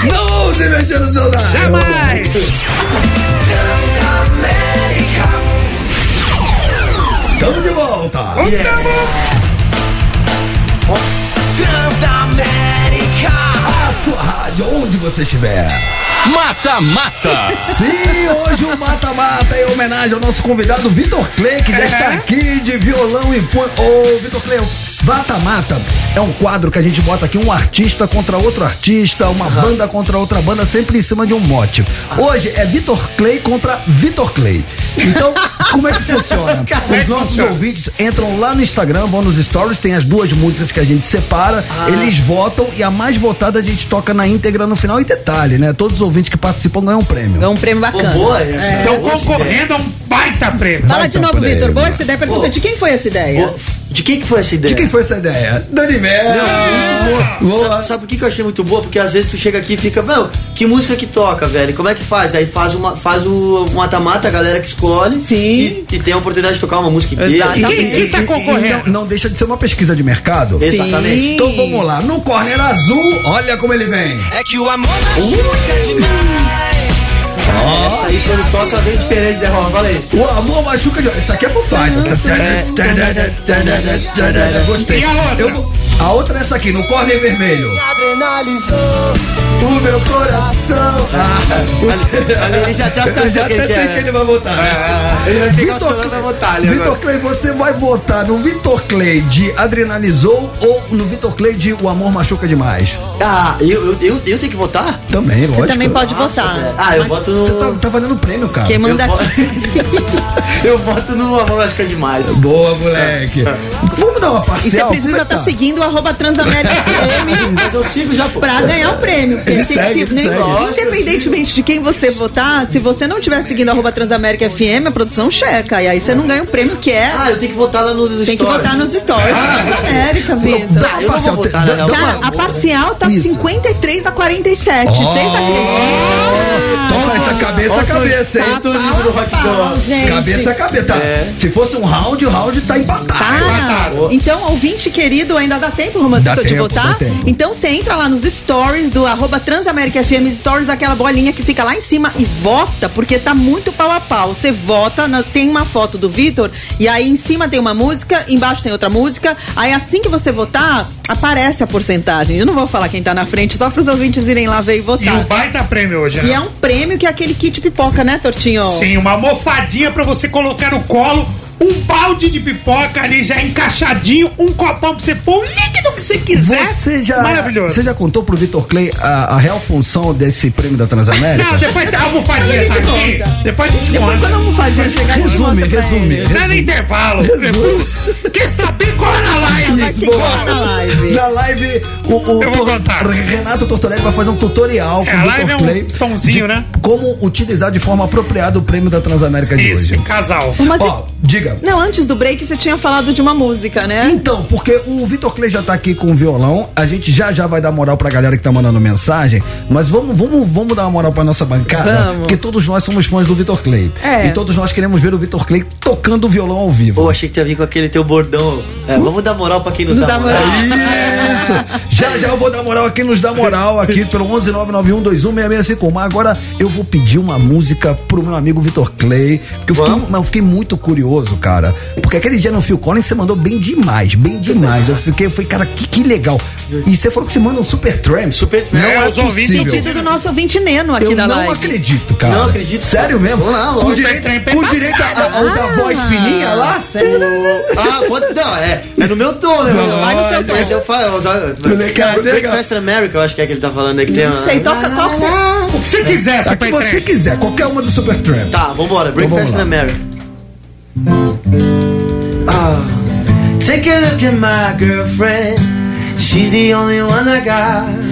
Não se mexer no seu dado. Jamais! Tamo de volta. Transamérica. A sua rádio, onde você estiver. Mata Mata. Sim, hoje o Mata Mata é em homenagem ao nosso convidado Vitor Clay, que já está aqui de violão em punho. Ô, Vitor Clay, Mata Mata é um quadro que a gente bota aqui um artista contra outro artista, uma banda contra outra banda, sempre em cima de um mote. Hoje é Vitor Clay contra Vitor Clay. Então, como é que funciona? Os nossos ouvintes entram lá no Instagram, vão nos stories, tem as duas músicas que a gente separa, eles votam e a mais votada a gente toca na íntegra no final. E detalhe, né? Todos os ouvintes que participam ganham um prêmio. É um prêmio bacana. boa essa. Estão essa concorrendo a um baita prêmio. Fala Vai de novo, prêmio. Vitor. Boa essa ideia. Pergunta, Pô. de quem foi essa ideia? Boa. De quem que foi essa ideia? De quem foi essa ideia? Dani Mel. Boa. Sabe, sabe por que que eu achei muito boa? Porque às vezes tu chega aqui e fica, meu, que música que toca, velho? Como é que faz? Aí faz, uma, faz o um mata-mata, a galera que escolhe. Sim. E, e tem a oportunidade de tocar uma música inteira. E quem, quem tá concorrendo? e não, não deixa de ser uma pesquisa de mercado. Exatamente. Sim. Então vamos lá. No corner azul, olha como ele vem. É que o amor machuca demais. Essa aí quando toca vem diferente, né, Rola? Fala isso. O amor machuca de. Isso aqui é Foo Fighters. Gostei. A outra? Eu vou- a outra é essa aqui, no corner vermelho. Adrenalizou. O meu coração. Ah, ele já, eu sabe já até que sei que ele vai votar. Ele vai pegar o Vitor Clay- votar ali Vitor agora. Clay, você vai votar no Vitor Clay de Adrenalizou ou no Vitor Clay de O Amor Machuca Demais? Ah, eu, eu, eu, eu tenho que votar? Também, lógico. Você também pode Nossa, votar. velho. Ah, eu Mas voto no. Você tá, tá valendo prêmio, cara. Quem eu, manda vo- aqui. eu voto no Amor Machuca Demais. Boa, moleque. Vamos dar uma E você precisa estar tá? seguindo o arroba Transamérica FM Mas eu sigo já, pô. pra ganhar o prêmio. Porque Ele se- segue, se- ele segue. Independentemente de quem você votar, se você não estiver seguindo arroba Transamérica FM, a produção checa. E aí você não ganha o prêmio que é. Ah, eu tenho que votar lá no, no tem que story. votar nos stories da Transamérica, Vitor. Ah, uma eu não vou votar, real. dá Cara, uma- a parcial tá Isso. 53 a 47. Vocês acreditam? Toma essa cabeça a cabeça, hein? Go. gente. Cabeça a cabeça. Tá. É. Se fosse um round, o round tá empatado. Tá. Então, ouvinte querido, ainda dá tempo, Dá Romancito, de tempo, votar? tempo. Então você entra lá nos stories do arroba Transamérica FM, stories daquela bolinha que fica lá em cima e vota, porque tá muito pau a pau. Você vota, tem uma foto do Vitor, e aí em cima tem uma música, embaixo tem outra música. Aí assim que você votar, aparece a porcentagem. Eu não vou falar quem tá na frente, só pros ouvintes irem lá ver e E votar. um baita prêmio hoje, E né? é um prêmio que é aquele kit pipoca, né, Tortinho? Sim, uma almofadinha pra você colocar no colo, um balde de pipoca ali já encaixadinho, um copão pra você pôr o líquido que você quiser. Você já, Maravilhoso. você já contou pro Vitor Clay a, a real função desse prêmio da Transamérica? Não, depois a almofadinha tá aqui. Depois a gente Depois conta. quando a almofadinha chegar, Resume, resume. ele. Não é no intervalo. Quer saber qual é na live? Na live. Na live, o, o Eu vou Tor- contar. Renato Tortorelli vai fazer um tutorial com É, o a Vitor live é um Clay tomzinho, de né? como utilizar de forma apropriada o prêmio da Transamérica de Isso, hoje. casal. Mas Ó, diga. Não, antes do break você tinha falado de uma música, né? Então, porque o Vitor Clay já tá aqui com o violão, a gente já já vai dar moral pra galera que tá mandando mensagem, mas vamos, vamos, vamos dar uma moral pra nossa bancada, Vamos. porque todos nós somos fãs do Vitor Clay. É. E todos nós queremos ver o Vitor Clay tocando o violão ao vivo. Pô, achei que tinha vir com aquele teu bordão. É, vamos dar moral pra quem nos, Nos dá dá moral. moral. Isso! Já já eu vou dar moral aqui, nos dá moral aqui pelo 11991216651. Mas agora eu vou pedir uma música pro meu amigo Vitor Clay, porque eu fiquei, eu fiquei muito curioso, cara. Porque aquele dia no Phil Collins você mandou bem demais, bem demais. Eu fiquei, eu falei, cara, que, que legal. E você falou que você manda um Super Tramp. Super Tramp. Não É, é, os ouvintes possível. Pedido do nosso ouvinte Neno aqui Eu da não live. acredito, cara. Não acredito. Sério mesmo? Vamos lá, com direito, é com direito a, a, a da voz fininha lá? Ah, pode. Não, é, é no meu tom, né, mano? vai no seu tom. Mas eu falo. eu Legal, legal. Breakfast America, eu acho que é que ele tá falando aí que tem uma. Sei, toca qual que você... O que você quiser, que Super você Trem. quiser, qualquer uma do Super Tramp. Tá, vambora. Breakfast vamos lá. America. Ah, take a look at my girlfriend. She's the only one I got.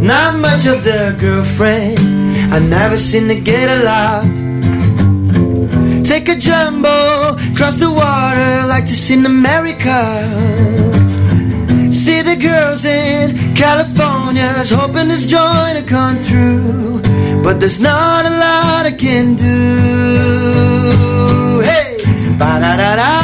Not much of the girlfriend. I never seem to get a lot. Take a jumbo, cross the water like to see America. See the girls in California's hoping this joint will come through. But there's not a lot I can do. Ba-da-da-da.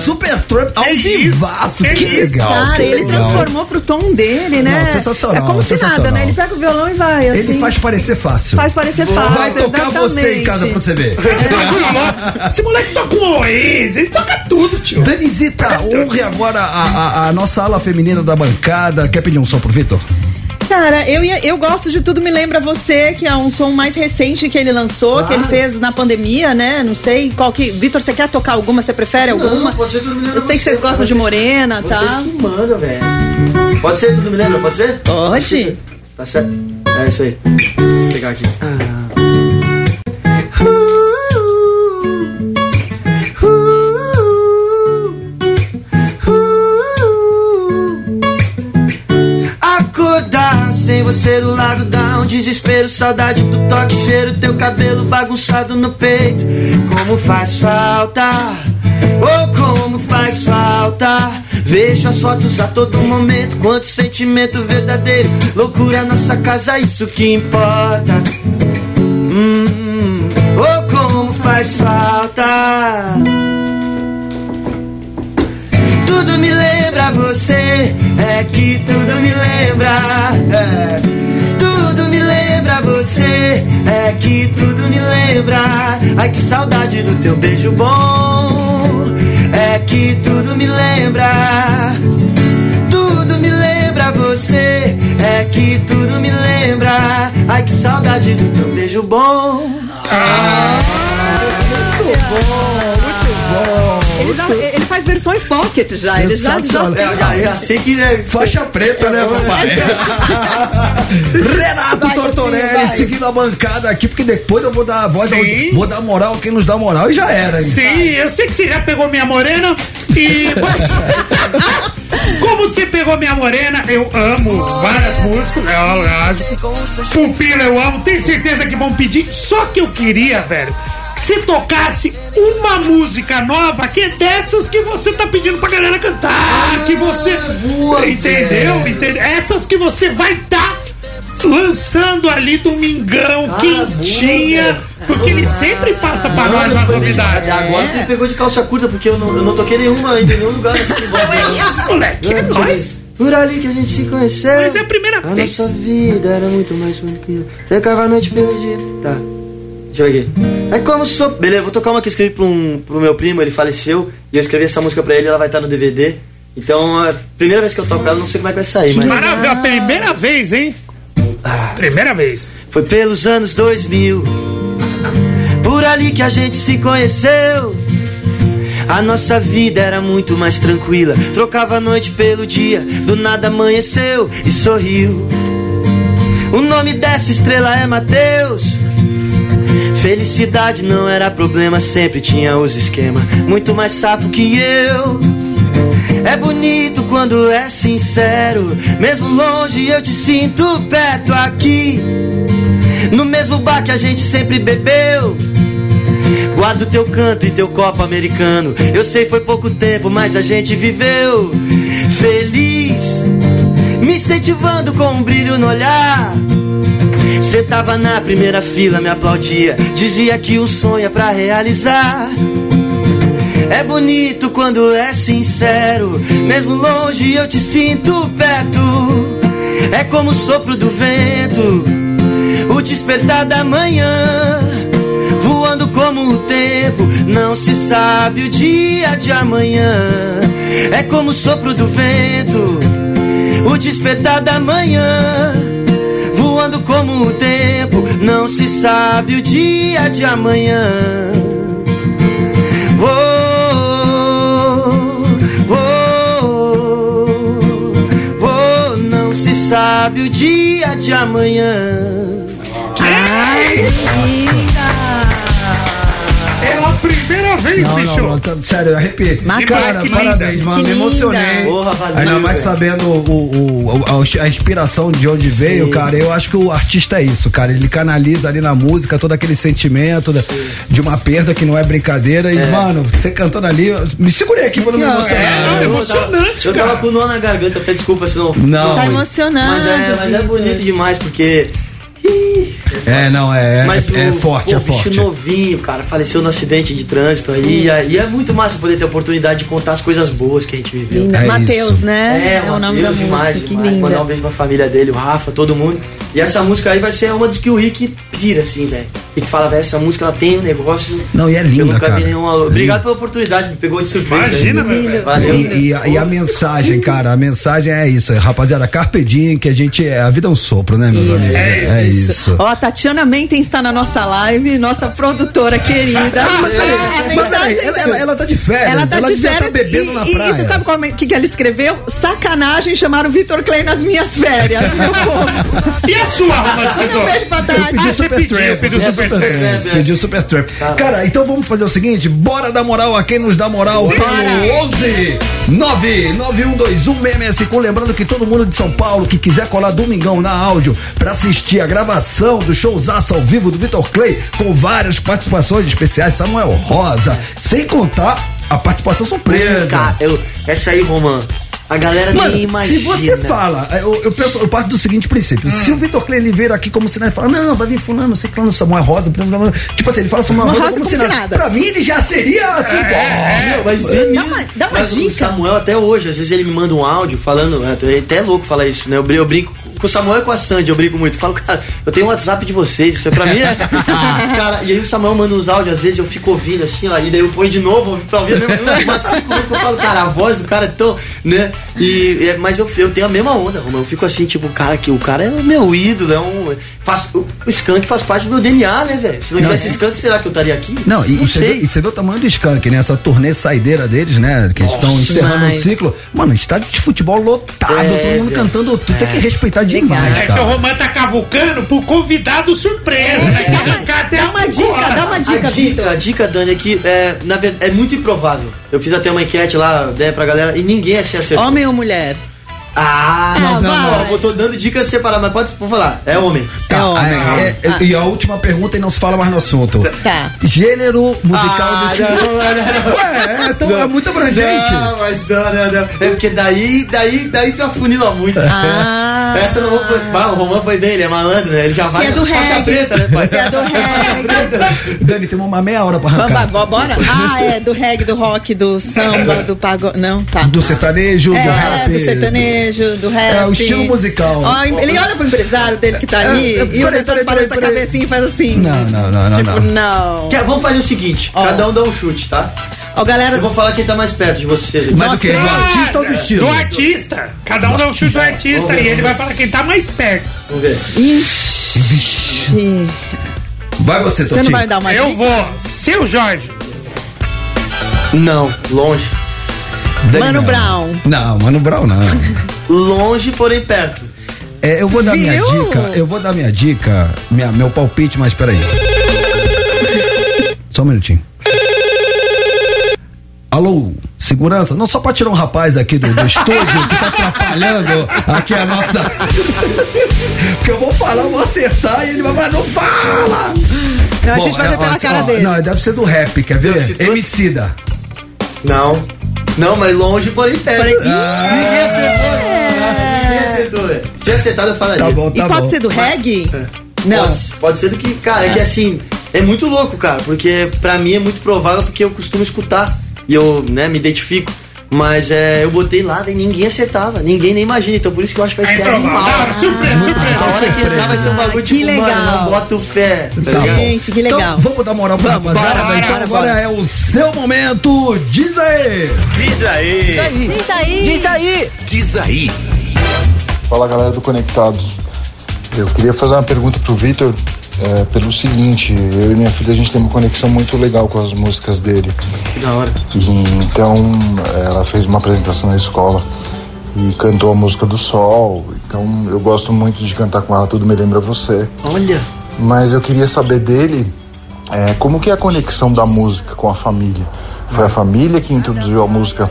Super trap ao Que vivaço. isso, Que legal. Cara, que ele legal. transformou pro tom dele, né? Não, sensacional, É como se nada, né? Ele pega o violão e vai, assim. Ele faz parecer fácil. Faz parecer fácil, Vai tocar você em exatamente. casa pra você ver. Esse moleque toca um Oasis, ele toca tudo, tio. Danizita, honre agora a, a- a nossa ala feminina da bancada. Quer pedir um som pro Vitor? Cara, eu, ia- eu gosto de Tudo Me Lembra Você, que é um som mais recente que ele lançou, que ele fez na pandemia, né? Não sei qual que... Vitor, você quer tocar alguma? Você prefere alguma? Não, pode ser tudo me lembra Eu sei que você, vocês gostam de vocês- Morena, Vocês tá? que mandam, velho. Pode ser, tudo me lembra? Pode ser? Pode. Tá certo? É isso aí. Vou pegar aqui. Acordar você do lado dá um desespero, saudade do toque, cheiro, teu cabelo bagunçado no peito. Como faz falta, oh como faz falta. Vejo as fotos a todo momento, quanto sentimento verdadeiro. Loucura nossa casa, isso que importa. Hum, oh como faz falta. Tudo me lembra você, é que tudo me lembra. é. Tudo me lembra você, é que tudo me lembra. Ai que saudade do teu beijo bom, é que tudo me lembra. Tudo me lembra. você é que tudo me lembra. Ai, que saudade do teu beijo bom. Ele, dá- ele faz versões pocket já. Ele já, já. É, eu já, eu já sei que né, Faixa preta, né, papai? Renato Vai, Tortorelli vai. seguindo a bancada aqui, porque depois eu vou dar a voz, Sim. vou dar moral a quem nos dá moral e já era, hein? Sim, eu sei que você já pegou minha morena e. Mas, como você pegou minha morena, eu amo várias músicas, é lógico. Pupila eu amo, tenho certeza que vão pedir. Só que eu queria, velho, que você tocasse uma música nova que é dessas que você tá pedindo pra galera cantar. Que você. Entendeu? Entendeu? Essas que você vai tá. Lançando ali domingão, quentinha, porque ele sempre passa pra nós as E novidades. agora tu me pegou de calça curta, porque eu não, eu não toquei nenhuma ainda, em nenhum lugar desse Isso, moleque, é nóis. Por ali que a gente se conheceu. Mas é a primeira A vez. nossa vida era muito mais tranquila. Secava a noite pelo dia. Tá. Deixa eu ver aqui. É como sou. Beleza, vou tocar uma que eu escrevi pro, um, pro meu primo, ele faleceu. E eu escrevi essa música pra ele, ela vai estar no DVD. Então, é a primeira vez que eu toco ela, não sei como é que vai sair, mas. Maravilha, a primeira vez, hein? Primeira vez. Foi pelos anos 2000 Por ali que a gente se conheceu A nossa vida era muito mais tranquila Trocava a noite pelo dia Do nada amanheceu e sorriu O nome dessa estrela é Mateus Felicidade não era problema Sempre tinha os esquemas Muito mais safo que eu é bonito quando é sincero. Mesmo longe eu te sinto perto aqui. No mesmo bar que a gente sempre bebeu. Guardo teu canto e teu copo americano. Eu sei foi pouco tempo, mas a gente viveu feliz. Me incentivando com um brilho no olhar. Cê tava na primeira fila, me aplaudia. Dizia que o sonho é pra realizar. É bonito quando é sincero. Mesmo longe eu te sinto perto. É como o sopro do vento, o despertar da manhã. Voando como o tempo, não se sabe o dia de amanhã. É como o sopro do vento, o despertar da manhã. Como o tempo, não se sabe o dia de amanhã. Oh, oh, oh, oh, não se sabe o dia de amanhã. É a primeira vez, Não, bicho. não, não, tá- sério, eu arrepiei. Cara, parabéns, mano, me emocionei. Porra, valeu, Ainda mais sabendo o, o- a, a inspiração de onde veio, cara. Eu acho que o artista é isso, cara. Ele canaliza ali na música todo aquele sentimento da- de uma perda que não é brincadeira. E, mano, você cantando ali, eu me segurei aqui pra não me emocionar. é, não, Eu- emocionante, Eu tava cara. com o nó na garganta, até desculpa se não. Não, Tá emocionado. Mas é, mas é bonito demais, porque. É, não, é, mas é, é o- forte, pô, é o bicho forte. novinho, cara, faleceu no acidente de trânsito aí. E é muito massa poder ter a oportunidade de contar as coisas boas que a gente viveu. Linda. É Matheus, né? o nome da Mateus, demais, música. Que demais. Mandar um beijo pra família dele, o Rafa, todo mundo. E essa música aí vai ser uma das que o Rick pira, assim, velho. E que fala, velho, essa música ela tem um negócio. Não, e é que eu linda, nunca cara. vi nenhuma. Obrigado pela oportunidade, me pegou de surpresa. Imagina, aí. velho. Valeu. E, e a, e a mensagem, cara, a mensagem é isso, rapaziada, carpe diem, que a gente, a vida é um sopro, né, meus amigos? É, isso. Ó, a Tatiana Menten está na nossa live, nossa produtora querida. a Mas peraí, mensagem. ela, ela, ela tá de férias, Ela tá de devia férias tá bebendo e, na praia. e você sabe o que, que ela escreveu? Sacanagem chamar o Vitor Clay nas minhas férias, meu povo. E a sua, Romancito? Ah, você super pediu, pediu super tramp. Pediu super tramp. Cara, então vamos fazer o seguinte: bora dar moral a quem nos dá moral pelo 11 9912165. Lembrando que todo mundo de São Paulo que quiser colar domingão na áudio pra assistir a gravação do showzaço ao vivo do Vitor Clay com várias participações especiais, Samuel Rosa, sem contar a participação surpresa. Cara, eu, essa aí, Roman, a galera Mano, nem imagina. se você fala, eu, eu, penso, eu parto do seguinte princípio: se o Vitor Clay veio aqui como se ele fala, não, vai vir fulano, sei que Samuel Rosa, tipo assim, ele fala Samuel Samuel Rosa como, se nada. Pra mim ele já seria assim, pô. Não, mas é Dá mesmo. uma- dá uma Mas O dica. Samuel até hoje, às vezes ele me manda um áudio falando, é até louco falar isso, né? Eu eu brinco com o Samuel e com a Sandy, eu brigo muito. Eu falo, cara, eu tenho um WhatsApp de vocês, isso é pra mim é. cara, e aí o Samuel manda uns áudios, às vezes eu fico ouvindo assim, ó, e daí eu ponho de novo pra ouvir mesmo, umas cinco vezes que eu falo, cara, a voz do cara é tão. né? E, é, mas eu, eu tenho a mesma onda. Eu fico assim, tipo, cara, que o cara é o meu ídolo, é um. Faz, o, Skank faz parte do meu DNA, né, velho? Se não, tivesse Skank, será que eu estaria aqui? Não, e, não e você vê, sei. e você vê o tamanho do Skank, né? Essa turnê saideira deles, né? Que eles estão encerrando um ciclo. Mano, estádio de futebol lotado, É, todo mundo velho. cantando. Tu tem que respeitar demais, É que o. Romã tá cavucando pro convidado surpresa, né? Que vai ficar até Dá uma dica, dá uma A dica, dica, Vitor. a dica, Dani, é que é, na verdade, é muito improvável. Eu fiz até uma enquete lá né, pra galera e ninguém se acertou. Homem ou mulher? Ah, Ah, não, não, não. Eu tô dando dicas separadas, mas pode, pode falar. É homem. Tá, É homem. é, é, é, E a última pergunta e não se fala mais no assunto. Tá. Gênero musical Ah, desse não, não, não. Ué, é, então é muito abrangente. Não, mas não, não, não. É porque daí, daí, daí tu afunila muito. Ah. Essa não vou. Bah, o Romão foi bem, ele é malandro, né? Ele já vai. é do faixa reggae. preta, né, pai? Você é do reggae. Dani, temos uma meia hora pra arrancar. vai, bora? Ah, é do reggae, do rock, do samba, do pagode. Não, tá. Do sertanejo, do É, rap. do sertanejo, do rap. É, o estilo musical. Ó, ele olha pro empresário dele que tá ali É, é, e o empresário balança a cabecinha e faz assim. Não, não, não, não, Tipo, não. não. Quer- Vamos fazer o seguinte: Ó. cada um dá um chute, tá? Ó, galera, Eu vou falar quem tá mais perto de vocês aqui. Mas do que? Do artista ou do estilo? Do artista. Cada um dá um chute do artista e ele vai falar quem tá mais perto. Vamos ver. Ixi. Vai você, Você Totinho. não vai dar uma Eu dica? vou. Seu Jorge. Não, longe. Dani, Mano não. Brown. Não, Mano Brown não. Longe, porém perto. É, eu vou dar minha Viu? dica, eu vou dar minha dica, minha, meu palpite, mas peraí. Só um minutinho. Alô, segurança? Não, só pra tirar um rapaz aqui do, do estúdio que tá atrapalhando aqui a nossa. Porque eu vou falar, eu vou acertar e ele vai falar, não fala! Então a gente vai ver é, pela ó, cara ó, dele. Não, deve ser do rap, quer ver? tu- Emicida. Não. Não, mas longe, porém perto. Porém- Ninguém acertou. Velho. Se tivesse acertado, eu falaria. Tá bom, E tá pode bom. ser do reggae? Não. Pode, pode ser do que, cara, é que assim, é muito louco, cara, porque pra mim é muito provável porque eu costumo escutar e eu, né, me identifico. Mas é, eu botei lá e ninguém acertava, ninguém nem imagina, então por isso que eu acho que vai É ser improvável. animal. Não, surpresa, A surpresa. hora que entrar vai ser um bagulho Que tipo, legal. mano, não bota o fé. Tá Tá. Gente, que legal. Então, vamos dar moral pra Vamos, rapaziada. bora, então bora, agora bora. é o seu momento. Diz aí. Diz aí. Diz aí. Diz aí. Diz aí. Diz aí. Fala galera do Conectados. Eu queria fazer uma pergunta pro Vitor é, pelo seguinte, eu e minha filha a gente tem uma conexão muito legal com as músicas dele. Que da hora. E, então ela fez uma apresentação na escola e cantou a música do Sol. Então eu gosto muito de cantar com ela, tudo me lembra você. Olha, Mas eu queria saber dele é, como que é a conexão da música com a família. Foi a família que introduziu a música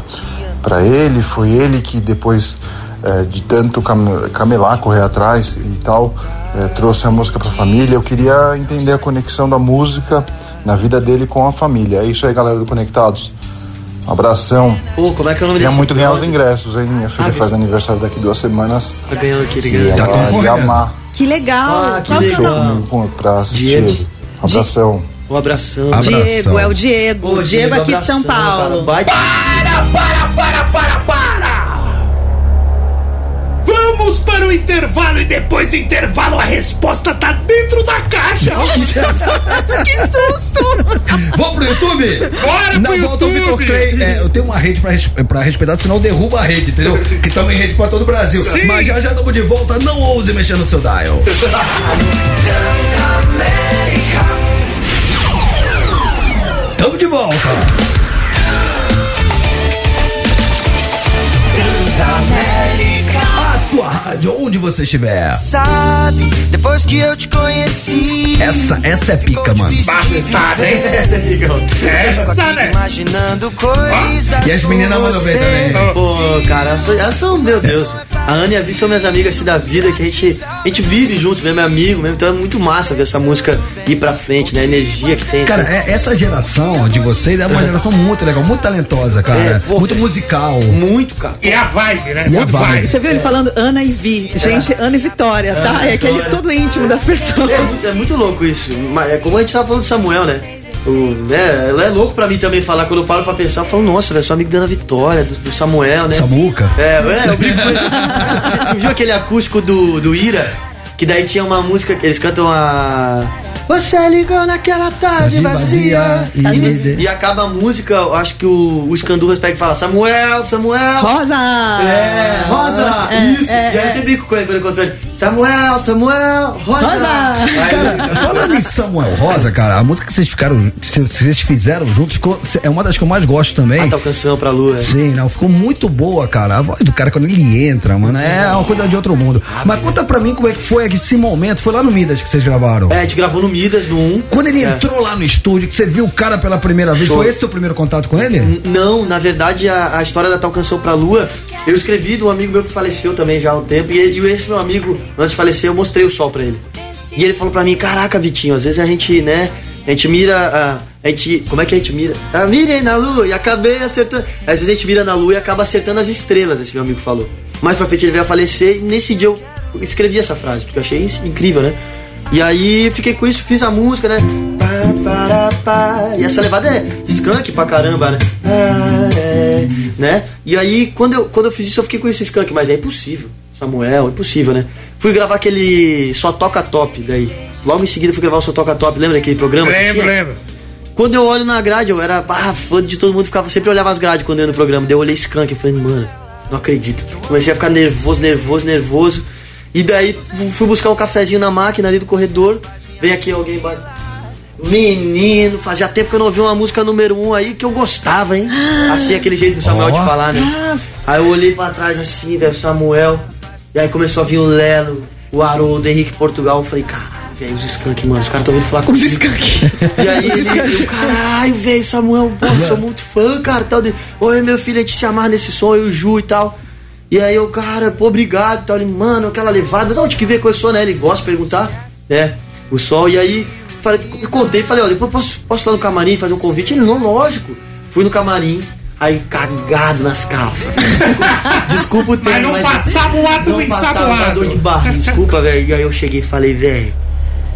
para ele, foi ele que depois é, de tanto cam- camelar, correr atrás e tal, é, trouxe a música para a família. Eu queria entender a conexão da música na vida dele com a família. É isso aí, galera do Conectados. Um abração. pô, como é que é o nome Queria muito ganhar os ingressos, hein? Minha filha Ah, faz aniversário daqui duas semanas. Tá ganhando aqui, E ligado? Tá ela vai amar Que legal. Ah, que Qual o legal. nome? comigo com- pra assistir Diego. Um abração. Um abração. Abração. Diego, é o Diego. Pô, Diego aqui de São abração, cara. Paulo. Para, para, para, para! O intervalo e depois do intervalo a resposta tá dentro da caixa. Que susto! Vamos pro YouTube? Bora Não, pro volta o Vitor YouTube. Clay. É, eu tenho uma rede pra, res- pra respeitar, senão derruba a rede, entendeu? Que também rede pra todo o Brasil. Sim. Mas já já estamos de volta. Não ouse mexer no seu dial. Tamo de volta. Sua rádio, onde você estiver. Sabe, depois que eu te conheci. Essa, essa é pica, mano. Passada, hein? Essa é. Essa, né? Imaginando coisas. E as meninas mandam bem também. Pô, cara, elas são, elas são, meu Deus. A Ana e a Vi são minhas amigas assim da vida, que a gente, a gente vive junto, mesmo é amigo mesmo. Então é muito massa ver essa música ir pra frente, né? A energia que tem. Cara, assim. é- essa geração de vocês é uma geração muito legal, muito talentosa, cara. É, pô. muito musical. muito, cara. E a vibe, né? E a Muito vibe. Você viu ele falando Ana e Vi? Gente, Ana e Vitória, tá? É aquele todo íntimo das pessoas. É muito, é muito louco isso. Mas é como a gente tava falando do Samuel, né? O, né, ela é louco pra mim também falar. Quando eu paro pra pensar, eu falo, nossa, velho, sou amigo da Ana Vitória, do, do Samuel, né? Samuca. É, é, eu brinco com ele. Você viu aquele acústico do, do Ira? Que daí tinha uma música que eles cantam a. Você ligou naquela tarde vazia. Tá E, e acaba a música, eu acho que o, o Scandurras pega e fala: Samuel, Samuel. Rosa! É, Rosa! É, isso! é, e aí você brinca com ele quando ele: Samuel, Samuel, Rosa! Rosa! Aí Cara, falando em Samuel Rosa, cara, a música que vocês ficaram, que vocês fizeram juntos, ficou, é uma das que eu mais gosto também. Ah, tal canção pra lua. é. Sim, não, ficou muito boa, cara. A voz do cara quando ele entra, mano, é uma coisa de outro mundo. Mas conta pra mim como é que foi esse momento. Foi lá no Midas que vocês gravaram. É, a gente gravou no Midas, no 1. Quando ele É. entrou lá no estúdio, que você viu o cara pela primeira vez, Show. foi esse teu primeiro contato com ele? Não, na verdade, a, a história da tal canção pra lua, eu escrevi de um amigo meu que faleceu também já há um tempo, e, e esse meu amigo, antes de falecer, eu mostrei o sol pra ele. E ele falou pra mim, caraca, Vitinho, às vezes a gente, né, a gente mira, a, a gente, como é que a gente mira? Ah, mirem na lua, e acabei acertando. Às vezes a gente mira na lua e acaba acertando as estrelas, esse meu amigo falou. Mais pra frente ele veio a falecer, e nesse dia eu escrevi essa frase, porque eu achei incrível, né? E aí fiquei com isso, fiz a música, né? E essa levada é skunk pra caramba, né? Né? E aí, quando eu, quando eu fiz isso, eu fiquei com esse skunk, mas é impossível. Samuel, impossível, né? Fui gravar aquele Só Toca Top daí. Logo em seguida fui gravar o Só Toca Top, lembra daquele programa? Lembro, lembro. Quando eu olho na grade, eu era ah, fã de todo mundo, ficava sempre olhava as grades quando eu ia no programa. Daí eu olhei Skunk e falei, mano, não acredito. Comecei a ficar nervoso, nervoso, nervoso. E daí fui buscar um cafezinho na máquina ali do corredor. Vem aqui alguém embaixo. Menino, fazia tempo que eu não ouvi uma música número um aí que eu gostava, hein? Assim, aquele jeito do Samuel Ó. de falar, né? Aí eu olhei pra trás assim, velho, o Samuel. E aí começou a vir o Lelo, o Haroldo, o Henrique Portugal. Eu falei, caralho, velho, os skunk, mano, os caras estão vindo falar comigo. Os skunk. E aí ele, eu, caralho, velho, Samuel, pô, sou muito fã, cara, tal. De, Oi, meu filho, a gente se amarra nesse som, eu e o Ju e tal. E aí eu, cara, pô, obrigado tal. Ele, mano, aquela levada, de onde que veio com som, né? Ele gosta de perguntar, né? O sol. E aí, falei, eu contei, falei, ó, depois posso, posso ir lá no camarim fazer um convite? Ele, não, lógico. Fui no camarim, aí cagado nas calças. Desculpa o termo, Mas não passava o ato não passava dor de barriga. Desculpa, velho. E aí eu cheguei e falei, velho,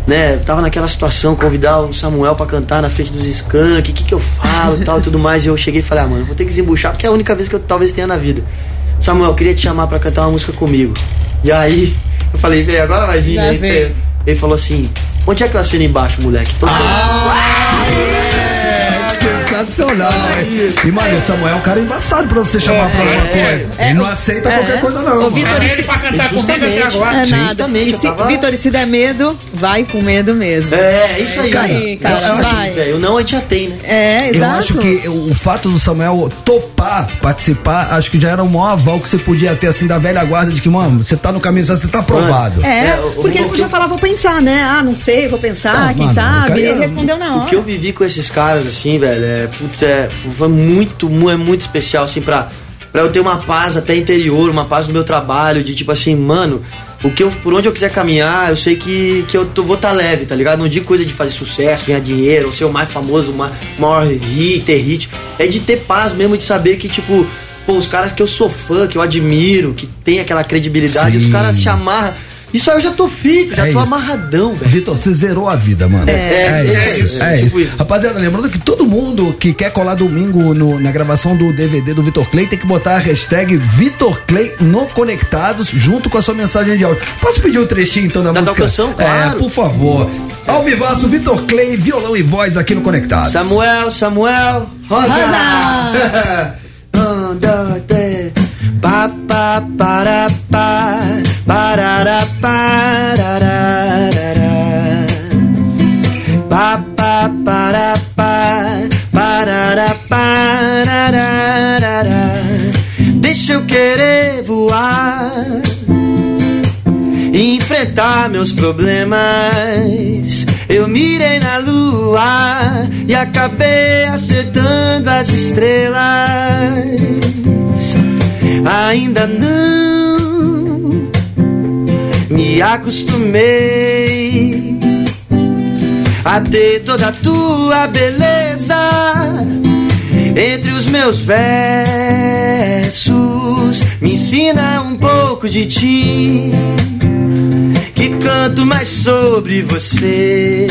né, tava naquela situação, convidar o Samuel pra cantar na frente dos skunk, o que que eu falo e tal e tudo mais. E eu cheguei e falei, ah, mano, vou ter que desembuchar, porque é a única vez que eu talvez tenha na vida. Samuel, eu queria te chamar pra cantar uma música comigo. E aí, eu falei, velho, agora vai vir, Já né? Ele- falou assim, onde é que eu assino embaixo, moleque? Tô Sensacional, hein? E, mano, o Samuel é um cara embaçado pra você chamar pra alguma coisa. Ele não aceita qualquer coisa, não. Mano. Vitor, ele pra cantar comigo até agora. É nada. justamente, E eu se- tava- Vitor, e se der medo, vai com medo mesmo. É, isso aí. Aí, cara, eu acho, vai. velho, não a gente já tem, né? É, Eu exato. acho que o fato do Samuel topar participar, acho que já era o maior aval que você podia ter, assim, da velha guarda de que, mano, você tá no caminho, você tá aprovado. É, É, o- porque o- ele podia falar, vou pensar, né? Ah, não sei, vou pensar, Ah, quem mano, o sabe? cara E ele respondeu na O hora. que eu vivi com esses caras, assim, velho, é, putz, é, foi muito, mu- é muito especial, assim, pra, pra eu ter uma paz até interior, uma paz no meu trabalho, de tipo assim, mano, o que eu, por onde eu quiser caminhar, eu sei que, que eu tô, vou estar tá leve, tá ligado? Não digo coisa de fazer sucesso, ganhar dinheiro, ou ser o mais famoso, o ma- maior hit, ter hit. É de ter paz mesmo, de saber que, tipo, pô, os caras que eu sou fã, que eu admiro, que tem aquela credibilidade, Sim. os caras se amarram. Isso aí eu já tô feito, já É tô isso. amarradão, velho. Vitor, você zerou a vida, mano. É, é é isso. isso, É tipo isso. isso. Rapaziada, lembrando que todo mundo que quer colar domingo no- na gravação do DVD do Vitor Clay tem que botar a hashtag Vitor Clay no Conectados junto com a sua mensagem de áudio. Posso pedir um trechinho então da, Da música? tua canção? Claro. É, por favor. Ao vivaço, Vitor Clay, violão e voz aqui no Conectados. Samuel, Samuel, Rosa. Um, dois, três. Pa, pa, para, pa, parará, parará. Pa, pa, para, pa, parará, parará. Deixa eu querer voar enfrentar meus problemas. Eu mirei na lua e acabei acertando as estrelas. Ainda não me acostumei a ter toda a tua beleza entre os meus versos. Me ensina um pouco de ti que canto mais sobre você.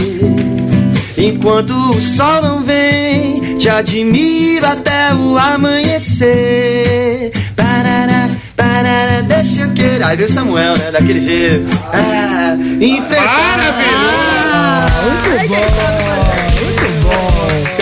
Enquanto o sol não vem, te admiro até o amanhecer. Parará, deixa eu querer. Aí veio o Samuel, né? Daquele jeito. Ah, enfrentar. Muito bom, muito bom.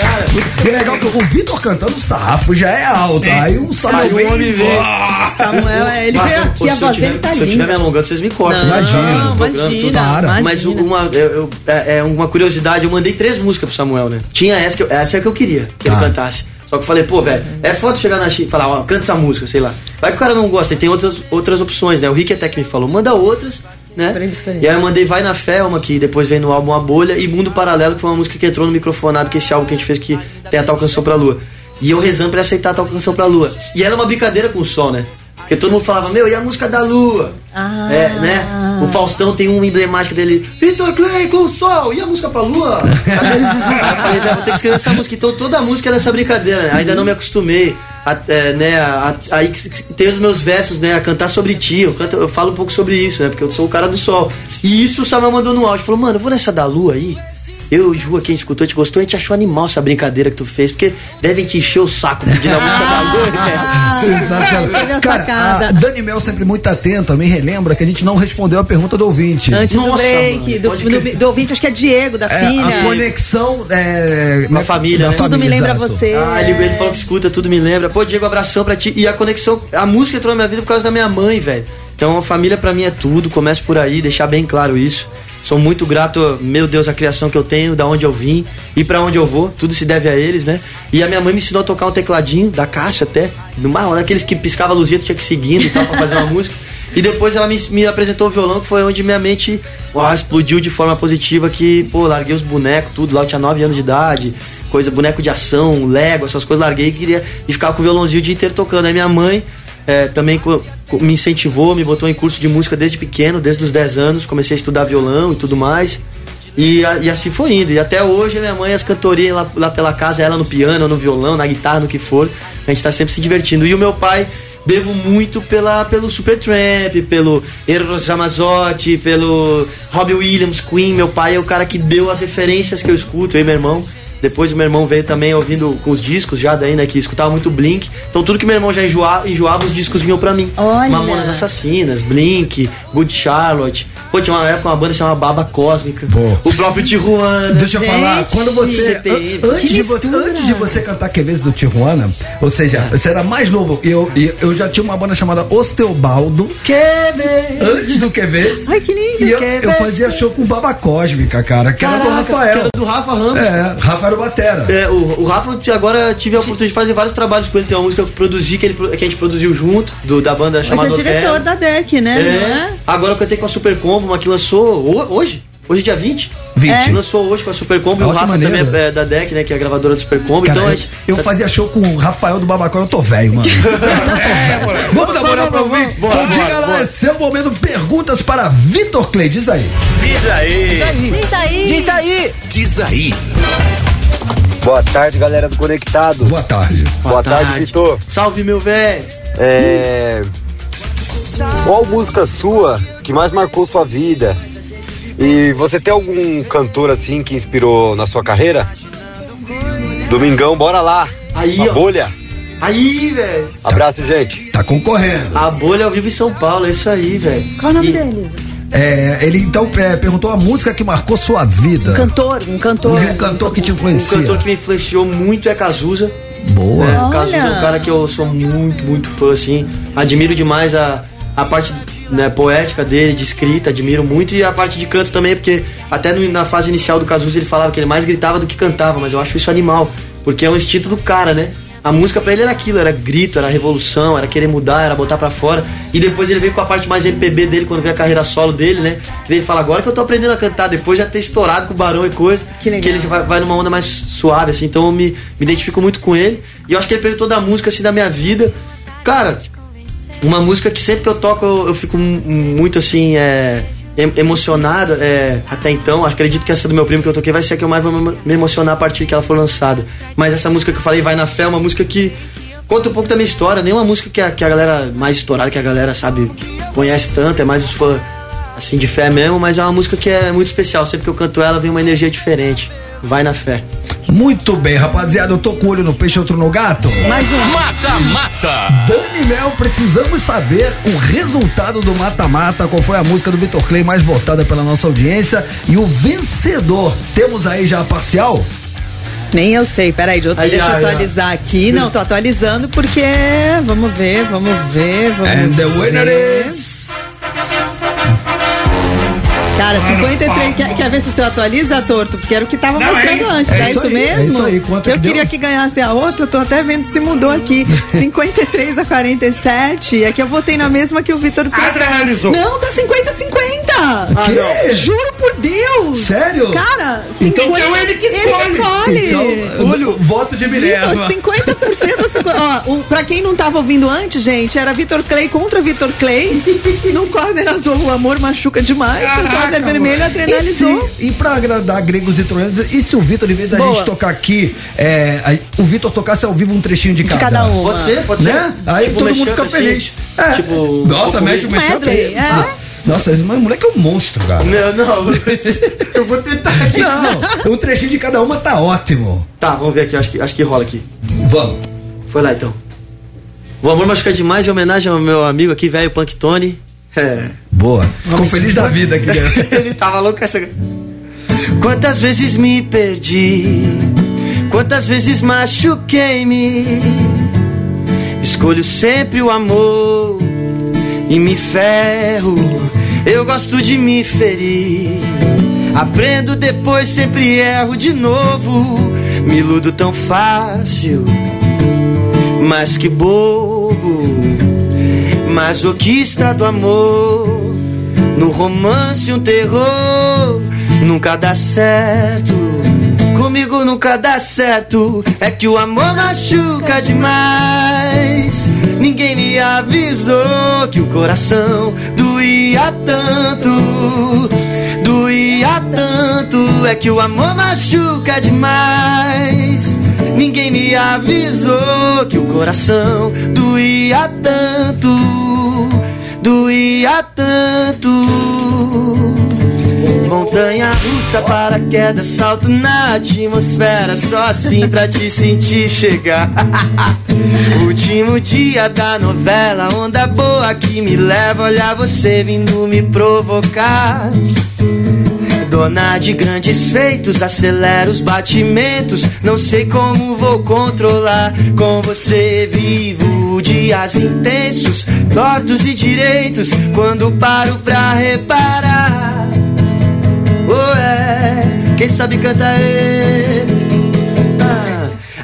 Cara, E é legal que o Vitor cantando o sarrafo já é alto. Aí o Samuel Aí o vem. homem vem. Ah, Samuel, é, ele veio Ah, aqui, a se eu voz dele tá Se eu estiver me alongando, vocês me cortam. Não, Imagina. imagina, imagina. Mas uma, eu, eu- é, é uma curiosidade, eu mandei três músicas pro Samuel, né? Tinha essa que eu, essa é que eu queria que ele Tá. cantasse. Só que eu falei, pô, velho, é foda chegar na China e falar, ó, canta essa música, sei lá. Vai que o cara não gosta, e tem outras, outras opções, né? O Rick até que me falou, manda outras, né? E aí eu mandei Vai na Fé, uma que depois vem no álbum A Bolha, e Mundo Paralelo, que foi uma música que entrou no microfonado, que é esse álbum que a gente fez que tem a tal canção pra lua. E eu rezando pra aceitar a tal canção pra lua. E ela é uma brincadeira com o sol, né? Porque todo mundo falava, meu, e a música da lua? Ah. É, né? O Faustão tem um emblemático dele, Vitor Clay com o sol, e a música pra lua? Aí eu falei, "Velho, vou ter que escrever essa música. Então toda a música é nessa brincadeira, né? Ainda não me acostumei. A, é, né, a- a- aí tem os meus versos, né, a cantar sobre ti. Eu, canto, eu falo um pouco sobre isso, né? Porque eu sou o cara do sol. E isso o Samuel mandou no áudio. Falou, mano, eu vou nessa da lua aí. Eu e o Ju, quem escutou, a gente gostou, a gente achou animal essa brincadeira que tu fez, porque devem te encher o saco pedindo a música da lua, né? Sensacional. Cara, a Dani Mel sempre muito atenta, me relembra que a gente não respondeu a pergunta do ouvinte. Antes do Nossa, break, mano, do, pode do, crer. do ouvinte, acho que é Diego, da É, filha. a conexão é, Com a família, da né? Tudo me lembra exato. você. Ah, ele, ele falou que escuta, tudo me lembra. Pô, Diego, abração pra ti. E a conexão, a música entrou na minha vida por causa da minha mãe, velho. Então a família pra mim é tudo, começo por aí, deixar bem claro isso. Sou muito grato, meu Deus, à criação que eu tenho, da onde eu vim e pra onde eu vou, tudo se deve a eles, né? E a minha mãe me ensinou a tocar um tecladinho, da caixa até, numa, daqueles que piscava a luzinha, tu tinha que seguindo e tal pra fazer uma música. E depois ela me, me apresentou o violão, que foi onde minha mente uau, explodiu de forma positiva, que, pô, larguei os bonecos, tudo, lá eu tinha 9 anos de idade, coisa, boneco de ação, Lego, essas coisas, larguei e queria e ficava com o violãozinho o dia inteiro tocando. Aí minha mãe é, também me incentivou, me botou em curso de música desde pequeno, desde os 10 anos, comecei a estudar violão e tudo mais. E, e assim foi indo. E até hoje minha mãe, as cantorias lá, lá pela casa, ela no piano, no violão, na guitarra, no que for. A gente tá sempre se divertindo. E o meu pai, devo muito pela, pelo Supertramp, pelo Eros Ramazzotti, pelo Robbie Williams, Queen. Meu pai é o cara que deu as referências que eu escuto, eu e meu irmão. Depois o meu irmão veio também ouvindo com os discos já daí, né? Que escutava muito Blink. Então tudo que meu irmão já enjoava, enjoava os discos vinham pra mim. Olha. Mamonas Assassinas, Blink, Good Charlotte. Pô, tinha uma época uma banda chamada Baba Cósmica. Pô. O próprio Tijuana. Deixa eu falar, quando você. CPM. an- Antes de você, antes de você cantar Quevedo do Tijuana, ou seja, você era mais novo, eu, eu, eu já tinha uma banda chamada Osteobaldo, Quer ver? antes do Quevedo. Ai, que lindo. E eu, eu fazia show com Baba Cósmica, cara, que era do Caraca, Rafael. que era do Rafa Ramos. É, Rafael Batera. É, o, o Rafa, agora tive a oportunidade de fazer vários trabalhos com ele. Tem uma música que eu produzi, que, ele, que a gente produziu junto, do, da banda Hoje chamada é diretor da DEC, né? É. É? Agora eu cantei com a Super Combo, uma que lançou ho- hoje. Hoje, dia 20. 20. É. Lançou hoje com a Super Combo. e o Rafa maneiro. também é, é da DEC, né? Que é a gravadora do Super Combo. Cara, então a eu, gente. eu fazia show com o Rafael do Babacó, eu tô velho, mano. Vamos dar moral pra ouvir? Bora, Então diga bora, lá, bora. é seu momento, perguntas para Vitor Clay, diz aí. Diz aí. Diz aí. Diz aí. Diz aí. Boa tarde, galera do Conectado. Boa tarde. Boa, tarde, Vitor. Salve, meu velho. É... Qual música sua que mais marcou sua vida? E você tem algum cantor assim que inspirou na sua carreira? Domingão, bora lá. Aí, A ó. bolha. Aí, velho. Abraço, gente. Tá concorrendo. A bolha ao vivo em São Paulo, é isso aí, velho. Qual o nome E- dele? É, ele então é, perguntou a música que marcou sua vida. Um cantor, um cantor. Um cantor que te Um influencia. cantor que me influenciou muito é Cazuza. Boa. É, o. Cazuza é um cara que eu sou muito, muito fã, assim. Admiro demais a, a parte né, poética dele, de escrita, admiro muito. E a parte de canto também, porque até no- na fase inicial do Cazuza ele falava que ele mais gritava do que cantava, mas eu acho isso animal, porque é um instinto do cara, né? A música pra ele era aquilo, era grito, era revolução, era querer mudar, era botar pra fora. E depois ele veio com a parte mais MPB dele, quando veio a carreira solo dele, né? Que ele fala, agora que eu tô aprendendo a cantar, depois já ter estourado com o Barão e coisa. Que legal. ele vai, vai numa onda mais suave, assim. Então eu me, me identifico muito com ele. E eu acho que ele perguntou da música, assim, da minha vida. Cara, uma música que sempre que eu toco eu, eu fico mu- muito assim é, emocionado é, até então acredito que essa do meu primo que eu toquei vai ser a que eu mais vou me emocionar a partir que ela for lançada. Mas essa música que eu falei vai na fé é uma música que conta um pouco da minha história. Nem uma música que a, que a galera mais estourada que a galera sabe conhece tanto é mais os fãs assim, de fé mesmo, mas é uma música que é muito especial. Sempre que eu canto ela, vem uma energia diferente. Vai na fé. Muito bem, rapaziada. Eu tô com o olho no peixe, outro no gato. Mais um. Mata, mata. Dani Mel, precisamos saber o resultado do mata-mata. Qual foi a música do Vitor Clay mais votada pela nossa audiência? E o vencedor. Temos aí já a parcial? Nem eu sei, peraí, deixa, Aí, deixa eu atualizar aqui. Não, tô atualizando porque. Vamos ver, vamos ver, vamos And the winner ver. is. Cara, 53. Quer, quer ver se o seu atualiza, torto? Porque era o que tava Não, é mostrando isso. antes. É É, isso isso aí, mesmo? é isso aí. Quanto eu que queria deu? que ganhasse a outra, eu tô até vendo se mudou aqui. 53 a 47. É que eu votei na mesma que o Vitor prefere. analisou. Não, tá 50-50. Que? Juro por Deus. Sério? Cara, Então 50 é ele que Ele escolhe. escolhe. Então, olho, voto de Minerva. Vitor, 50% ou 50%. Ó, o, pra quem não tava ouvindo antes, gente, era Vitor Clay contra Vitor Clay. No corner azul, o amor machuca demais. no Corner vermelho, E, se, adrenalizou. e pra agradar gregos e troianos, e se o Vitor, em vez da Boa. gente tocar aqui, é, aí o Vitor tocasse ao vivo um trechinho de De cada? cada um. Pode ser, pode ser. Né? Aí Tipo, todo mundo fica assim. feliz. É. Tipo, Nossa, um mete o mashup é. Ah, Nossa, esse moleque é um monstro, cara. Não, não, eu vou tentar aqui. Não, um trechinho de cada uma tá ótimo. Tá, vamos ver aqui, acho que, acho que rola aqui. Vamos. Foi lá então. O amor machuca demais em homenagem ao meu amigo aqui, velho Punk Tony. É. Boa. Ficou feliz da vida aqui. né? Ele tava louco essa. Quantas vezes me perdi, quantas vezes machuquei-me. Escolho sempre o amor e me ferro. Eu gosto de me ferir. Aprendo depois, sempre erro de novo. Me iludo tão fácil, mas que bobo. Masoquista do amor. No romance, um terror. Nunca dá certo. Comigo nunca dá certo. É que o amor machuca demais. Ninguém me avisou que o coração doía tanto. Doía tanto. É que o amor machuca demais. Ninguém me avisou que o coração doía tanto. Doía tanto. Montanha russa, paraquedas, salto na atmosfera, só assim pra te sentir chegar. Último dia da novela, onda boa que me leva, olhar você vindo me provocar. Dona de grandes feitos, acelera os batimentos. Não sei como vou controlar. Com você vivo dias intensos, tortos e direitos. Quando paro pra reparar, oh é, quem sabe canta ele.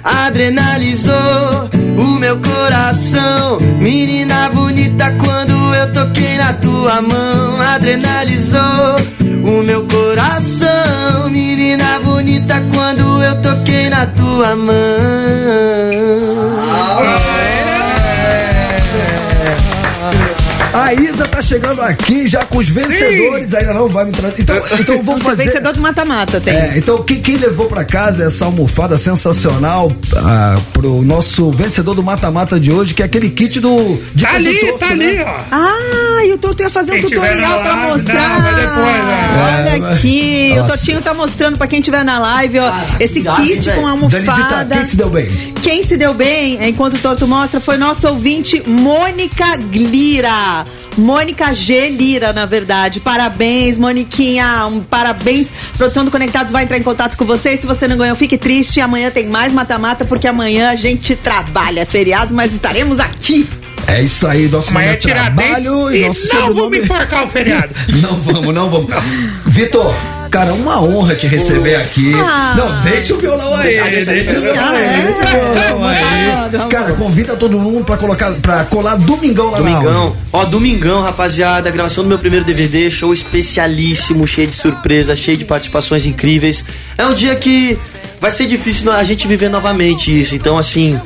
Ah, adrenalizou o meu coração. Menina bonita, quando eu toquei na tua mão, adrenalizou o meu coração. Menina bonita, quando eu toquei na tua mão. A Isa tá chegando aqui já com os vencedores. Ainda não vai me trazer. Então, então vamos fazer. vencedor de mata-mata, tem. É, então quem, quem levou pra casa essa almofada sensacional ah, pro nosso vencedor do mata-mata de hoje, que é aquele kit do. De Tá ali, Torto, tá né? ali, ó. Ah, e o Torto ia fazer um Quem tiver tutorial live, mostrar. não, depois, né? Olha É, aqui, o Nossa. Totinho tá mostrando pra quem tiver na live, ó, esse irado, hein, kit com a almofada. quem se deu bem? Quem se deu bem, enquanto o Torto mostra, foi nosso ouvinte Mônica Glira. Mônica G. Lira, na verdade. Parabéns, Moniquinha. Um parabéns. Produção do Conectados vai entrar em contato com você. Se você não ganhou, fique triste. Amanhã tem mais mata-mata, porque amanhã a gente trabalha. É feriado, mas estaremos aqui. É isso aí, nosso Amanhã é trabalho e e nosso não vamos enforcar o feriado. Não vamos, não vamos. Vitor, cara, uma honra te receber aqui. Ah. Não, deixa o violão aí. Deixa, o violão Ah, aí. é? Deixa o violão aí. Cara, convida todo mundo pra, colocar, pra colar domingão lá na aula. Domingão. Ó, domingão, rapaziada. Gravação do meu primeiro DVD. Show especialíssimo, cheio de surpresas, cheio de participações incríveis. É um dia que vai ser difícil a gente viver novamente isso. Então, assim,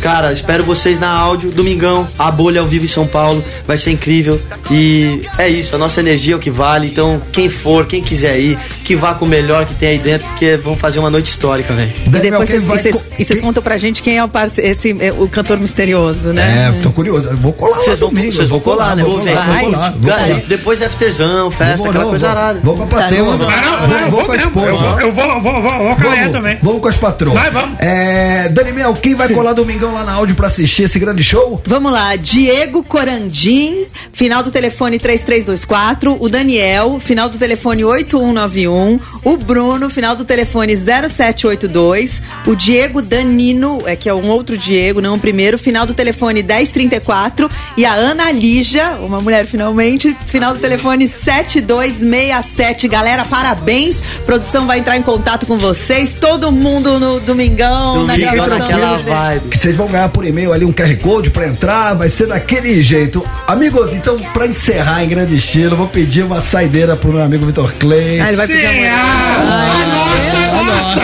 Cara, espero vocês na áudio, domingão, a bolha ao vivo em São Paulo, vai ser incrível. E é isso, a nossa energia é o que vale. Então, quem for, quem quiser ir, que vá com o melhor que tem aí dentro, porque vamos fazer uma noite histórica, velho. E depois vocês, e e vocês contam pra gente quem é o, parce, esse, é, o cantor misterioso, né? É, tô curioso. Eu vou colar Vocês lá vão, domingo. vocês vão colar, né? Vou Vou colar, vou colar, vou. Depois afterzão, festa, Vou, aquela coisa vou- arada. Vou com a patroa. Não, não, Vou, vou com esposa. Eu vou, eu vou, vou, vou, vou com também. Vamos com as patroas. Vai, vamos. É, Dani Mel, quem vai colar domingão lá na áudio pra assistir esse grande show? Vamos lá, Diego Corandim, final do telefone 3324, o Daniel, final do telefone 8191, o Bruno, final do telefone 0782, o Diego Danino, é que é um outro Diego, não o primeiro, final do telefone 1034 e a Ana Lígia, uma mulher finalmente, final do telefone 7267. Galera, parabéns. Produção vai entrar em contato com vocês, todo mundo no domingão, na gravação naquela vibe. Que vocês vão ganhar por e-mail ali um QR Code pra entrar, vai ser daquele jeito. Amigos, então, pra encerrar em grande estilo, eu vou pedir uma saideira pro meu amigo Vitor Clay. Ah, ele vai pedir a morena.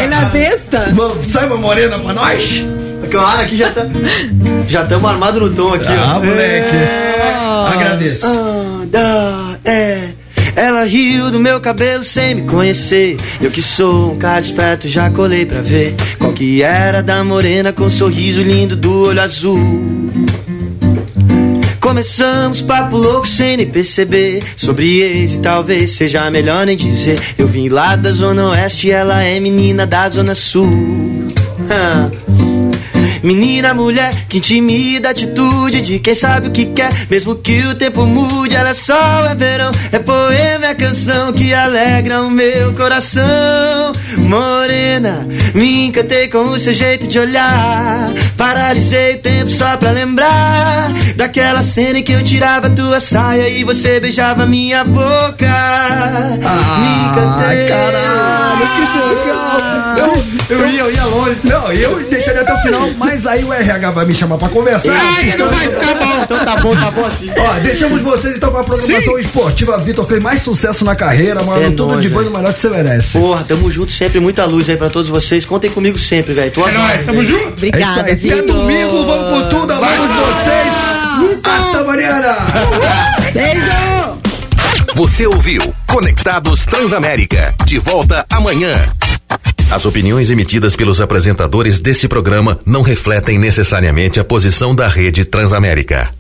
Ele é besta? Vamos, Sai uma morena pra nós? Claro, aqui já tá. Já estamos armados no tom aqui, Ah, ó. moleque. É. Agradeço. Ah, dá, é. Ela riu do meu cabelo sem me conhecer. Eu que sou um cara esperto, já colei pra ver qual que era da morena com um sorriso lindo do olho azul. Começamos papo louco sem nem perceber Sobre ex talvez seja melhor nem dizer Eu vim lá da zona oeste e ela é menina da zona sul Ah. Menina, mulher, que intimida a atitude de quem sabe o que quer, mesmo que o tempo mude. Ela é sol, é verão, é poema, é canção que alegra o meu coração. Morena, me encantei com o seu jeito de olhar. Paralisei o tempo só pra lembrar daquela cena em que eu tirava tua saia e você beijava minha boca. me encantei. caralho, que legal! Eu, Eu ia, eu ia longe. Não, eu deixaria até o final, mas aí o RH vai me chamar pra conversar. Ai, não vai ficar bom. Então tá bom, tá bom assim. Ó, deixamos vocês então com a programação esportiva Vitor Clay, mais sucesso na carreira, mano. É tudo nóis, de bom e melhor que você merece. Porra, tamo junto sempre, muita luz aí pra todos vocês. Contem comigo sempre, velho. É nóis, tamo junto. É isso Obrigada, aí. Até Vitor. domingo, vamos com tudo, amamos vocês. Hasta Mariana! Beijo! Você ouviu Conectados Transamérica. De volta amanhã. As opiniões emitidas pelos apresentadores desse programa não refletem necessariamente a posição da Rede Transamérica.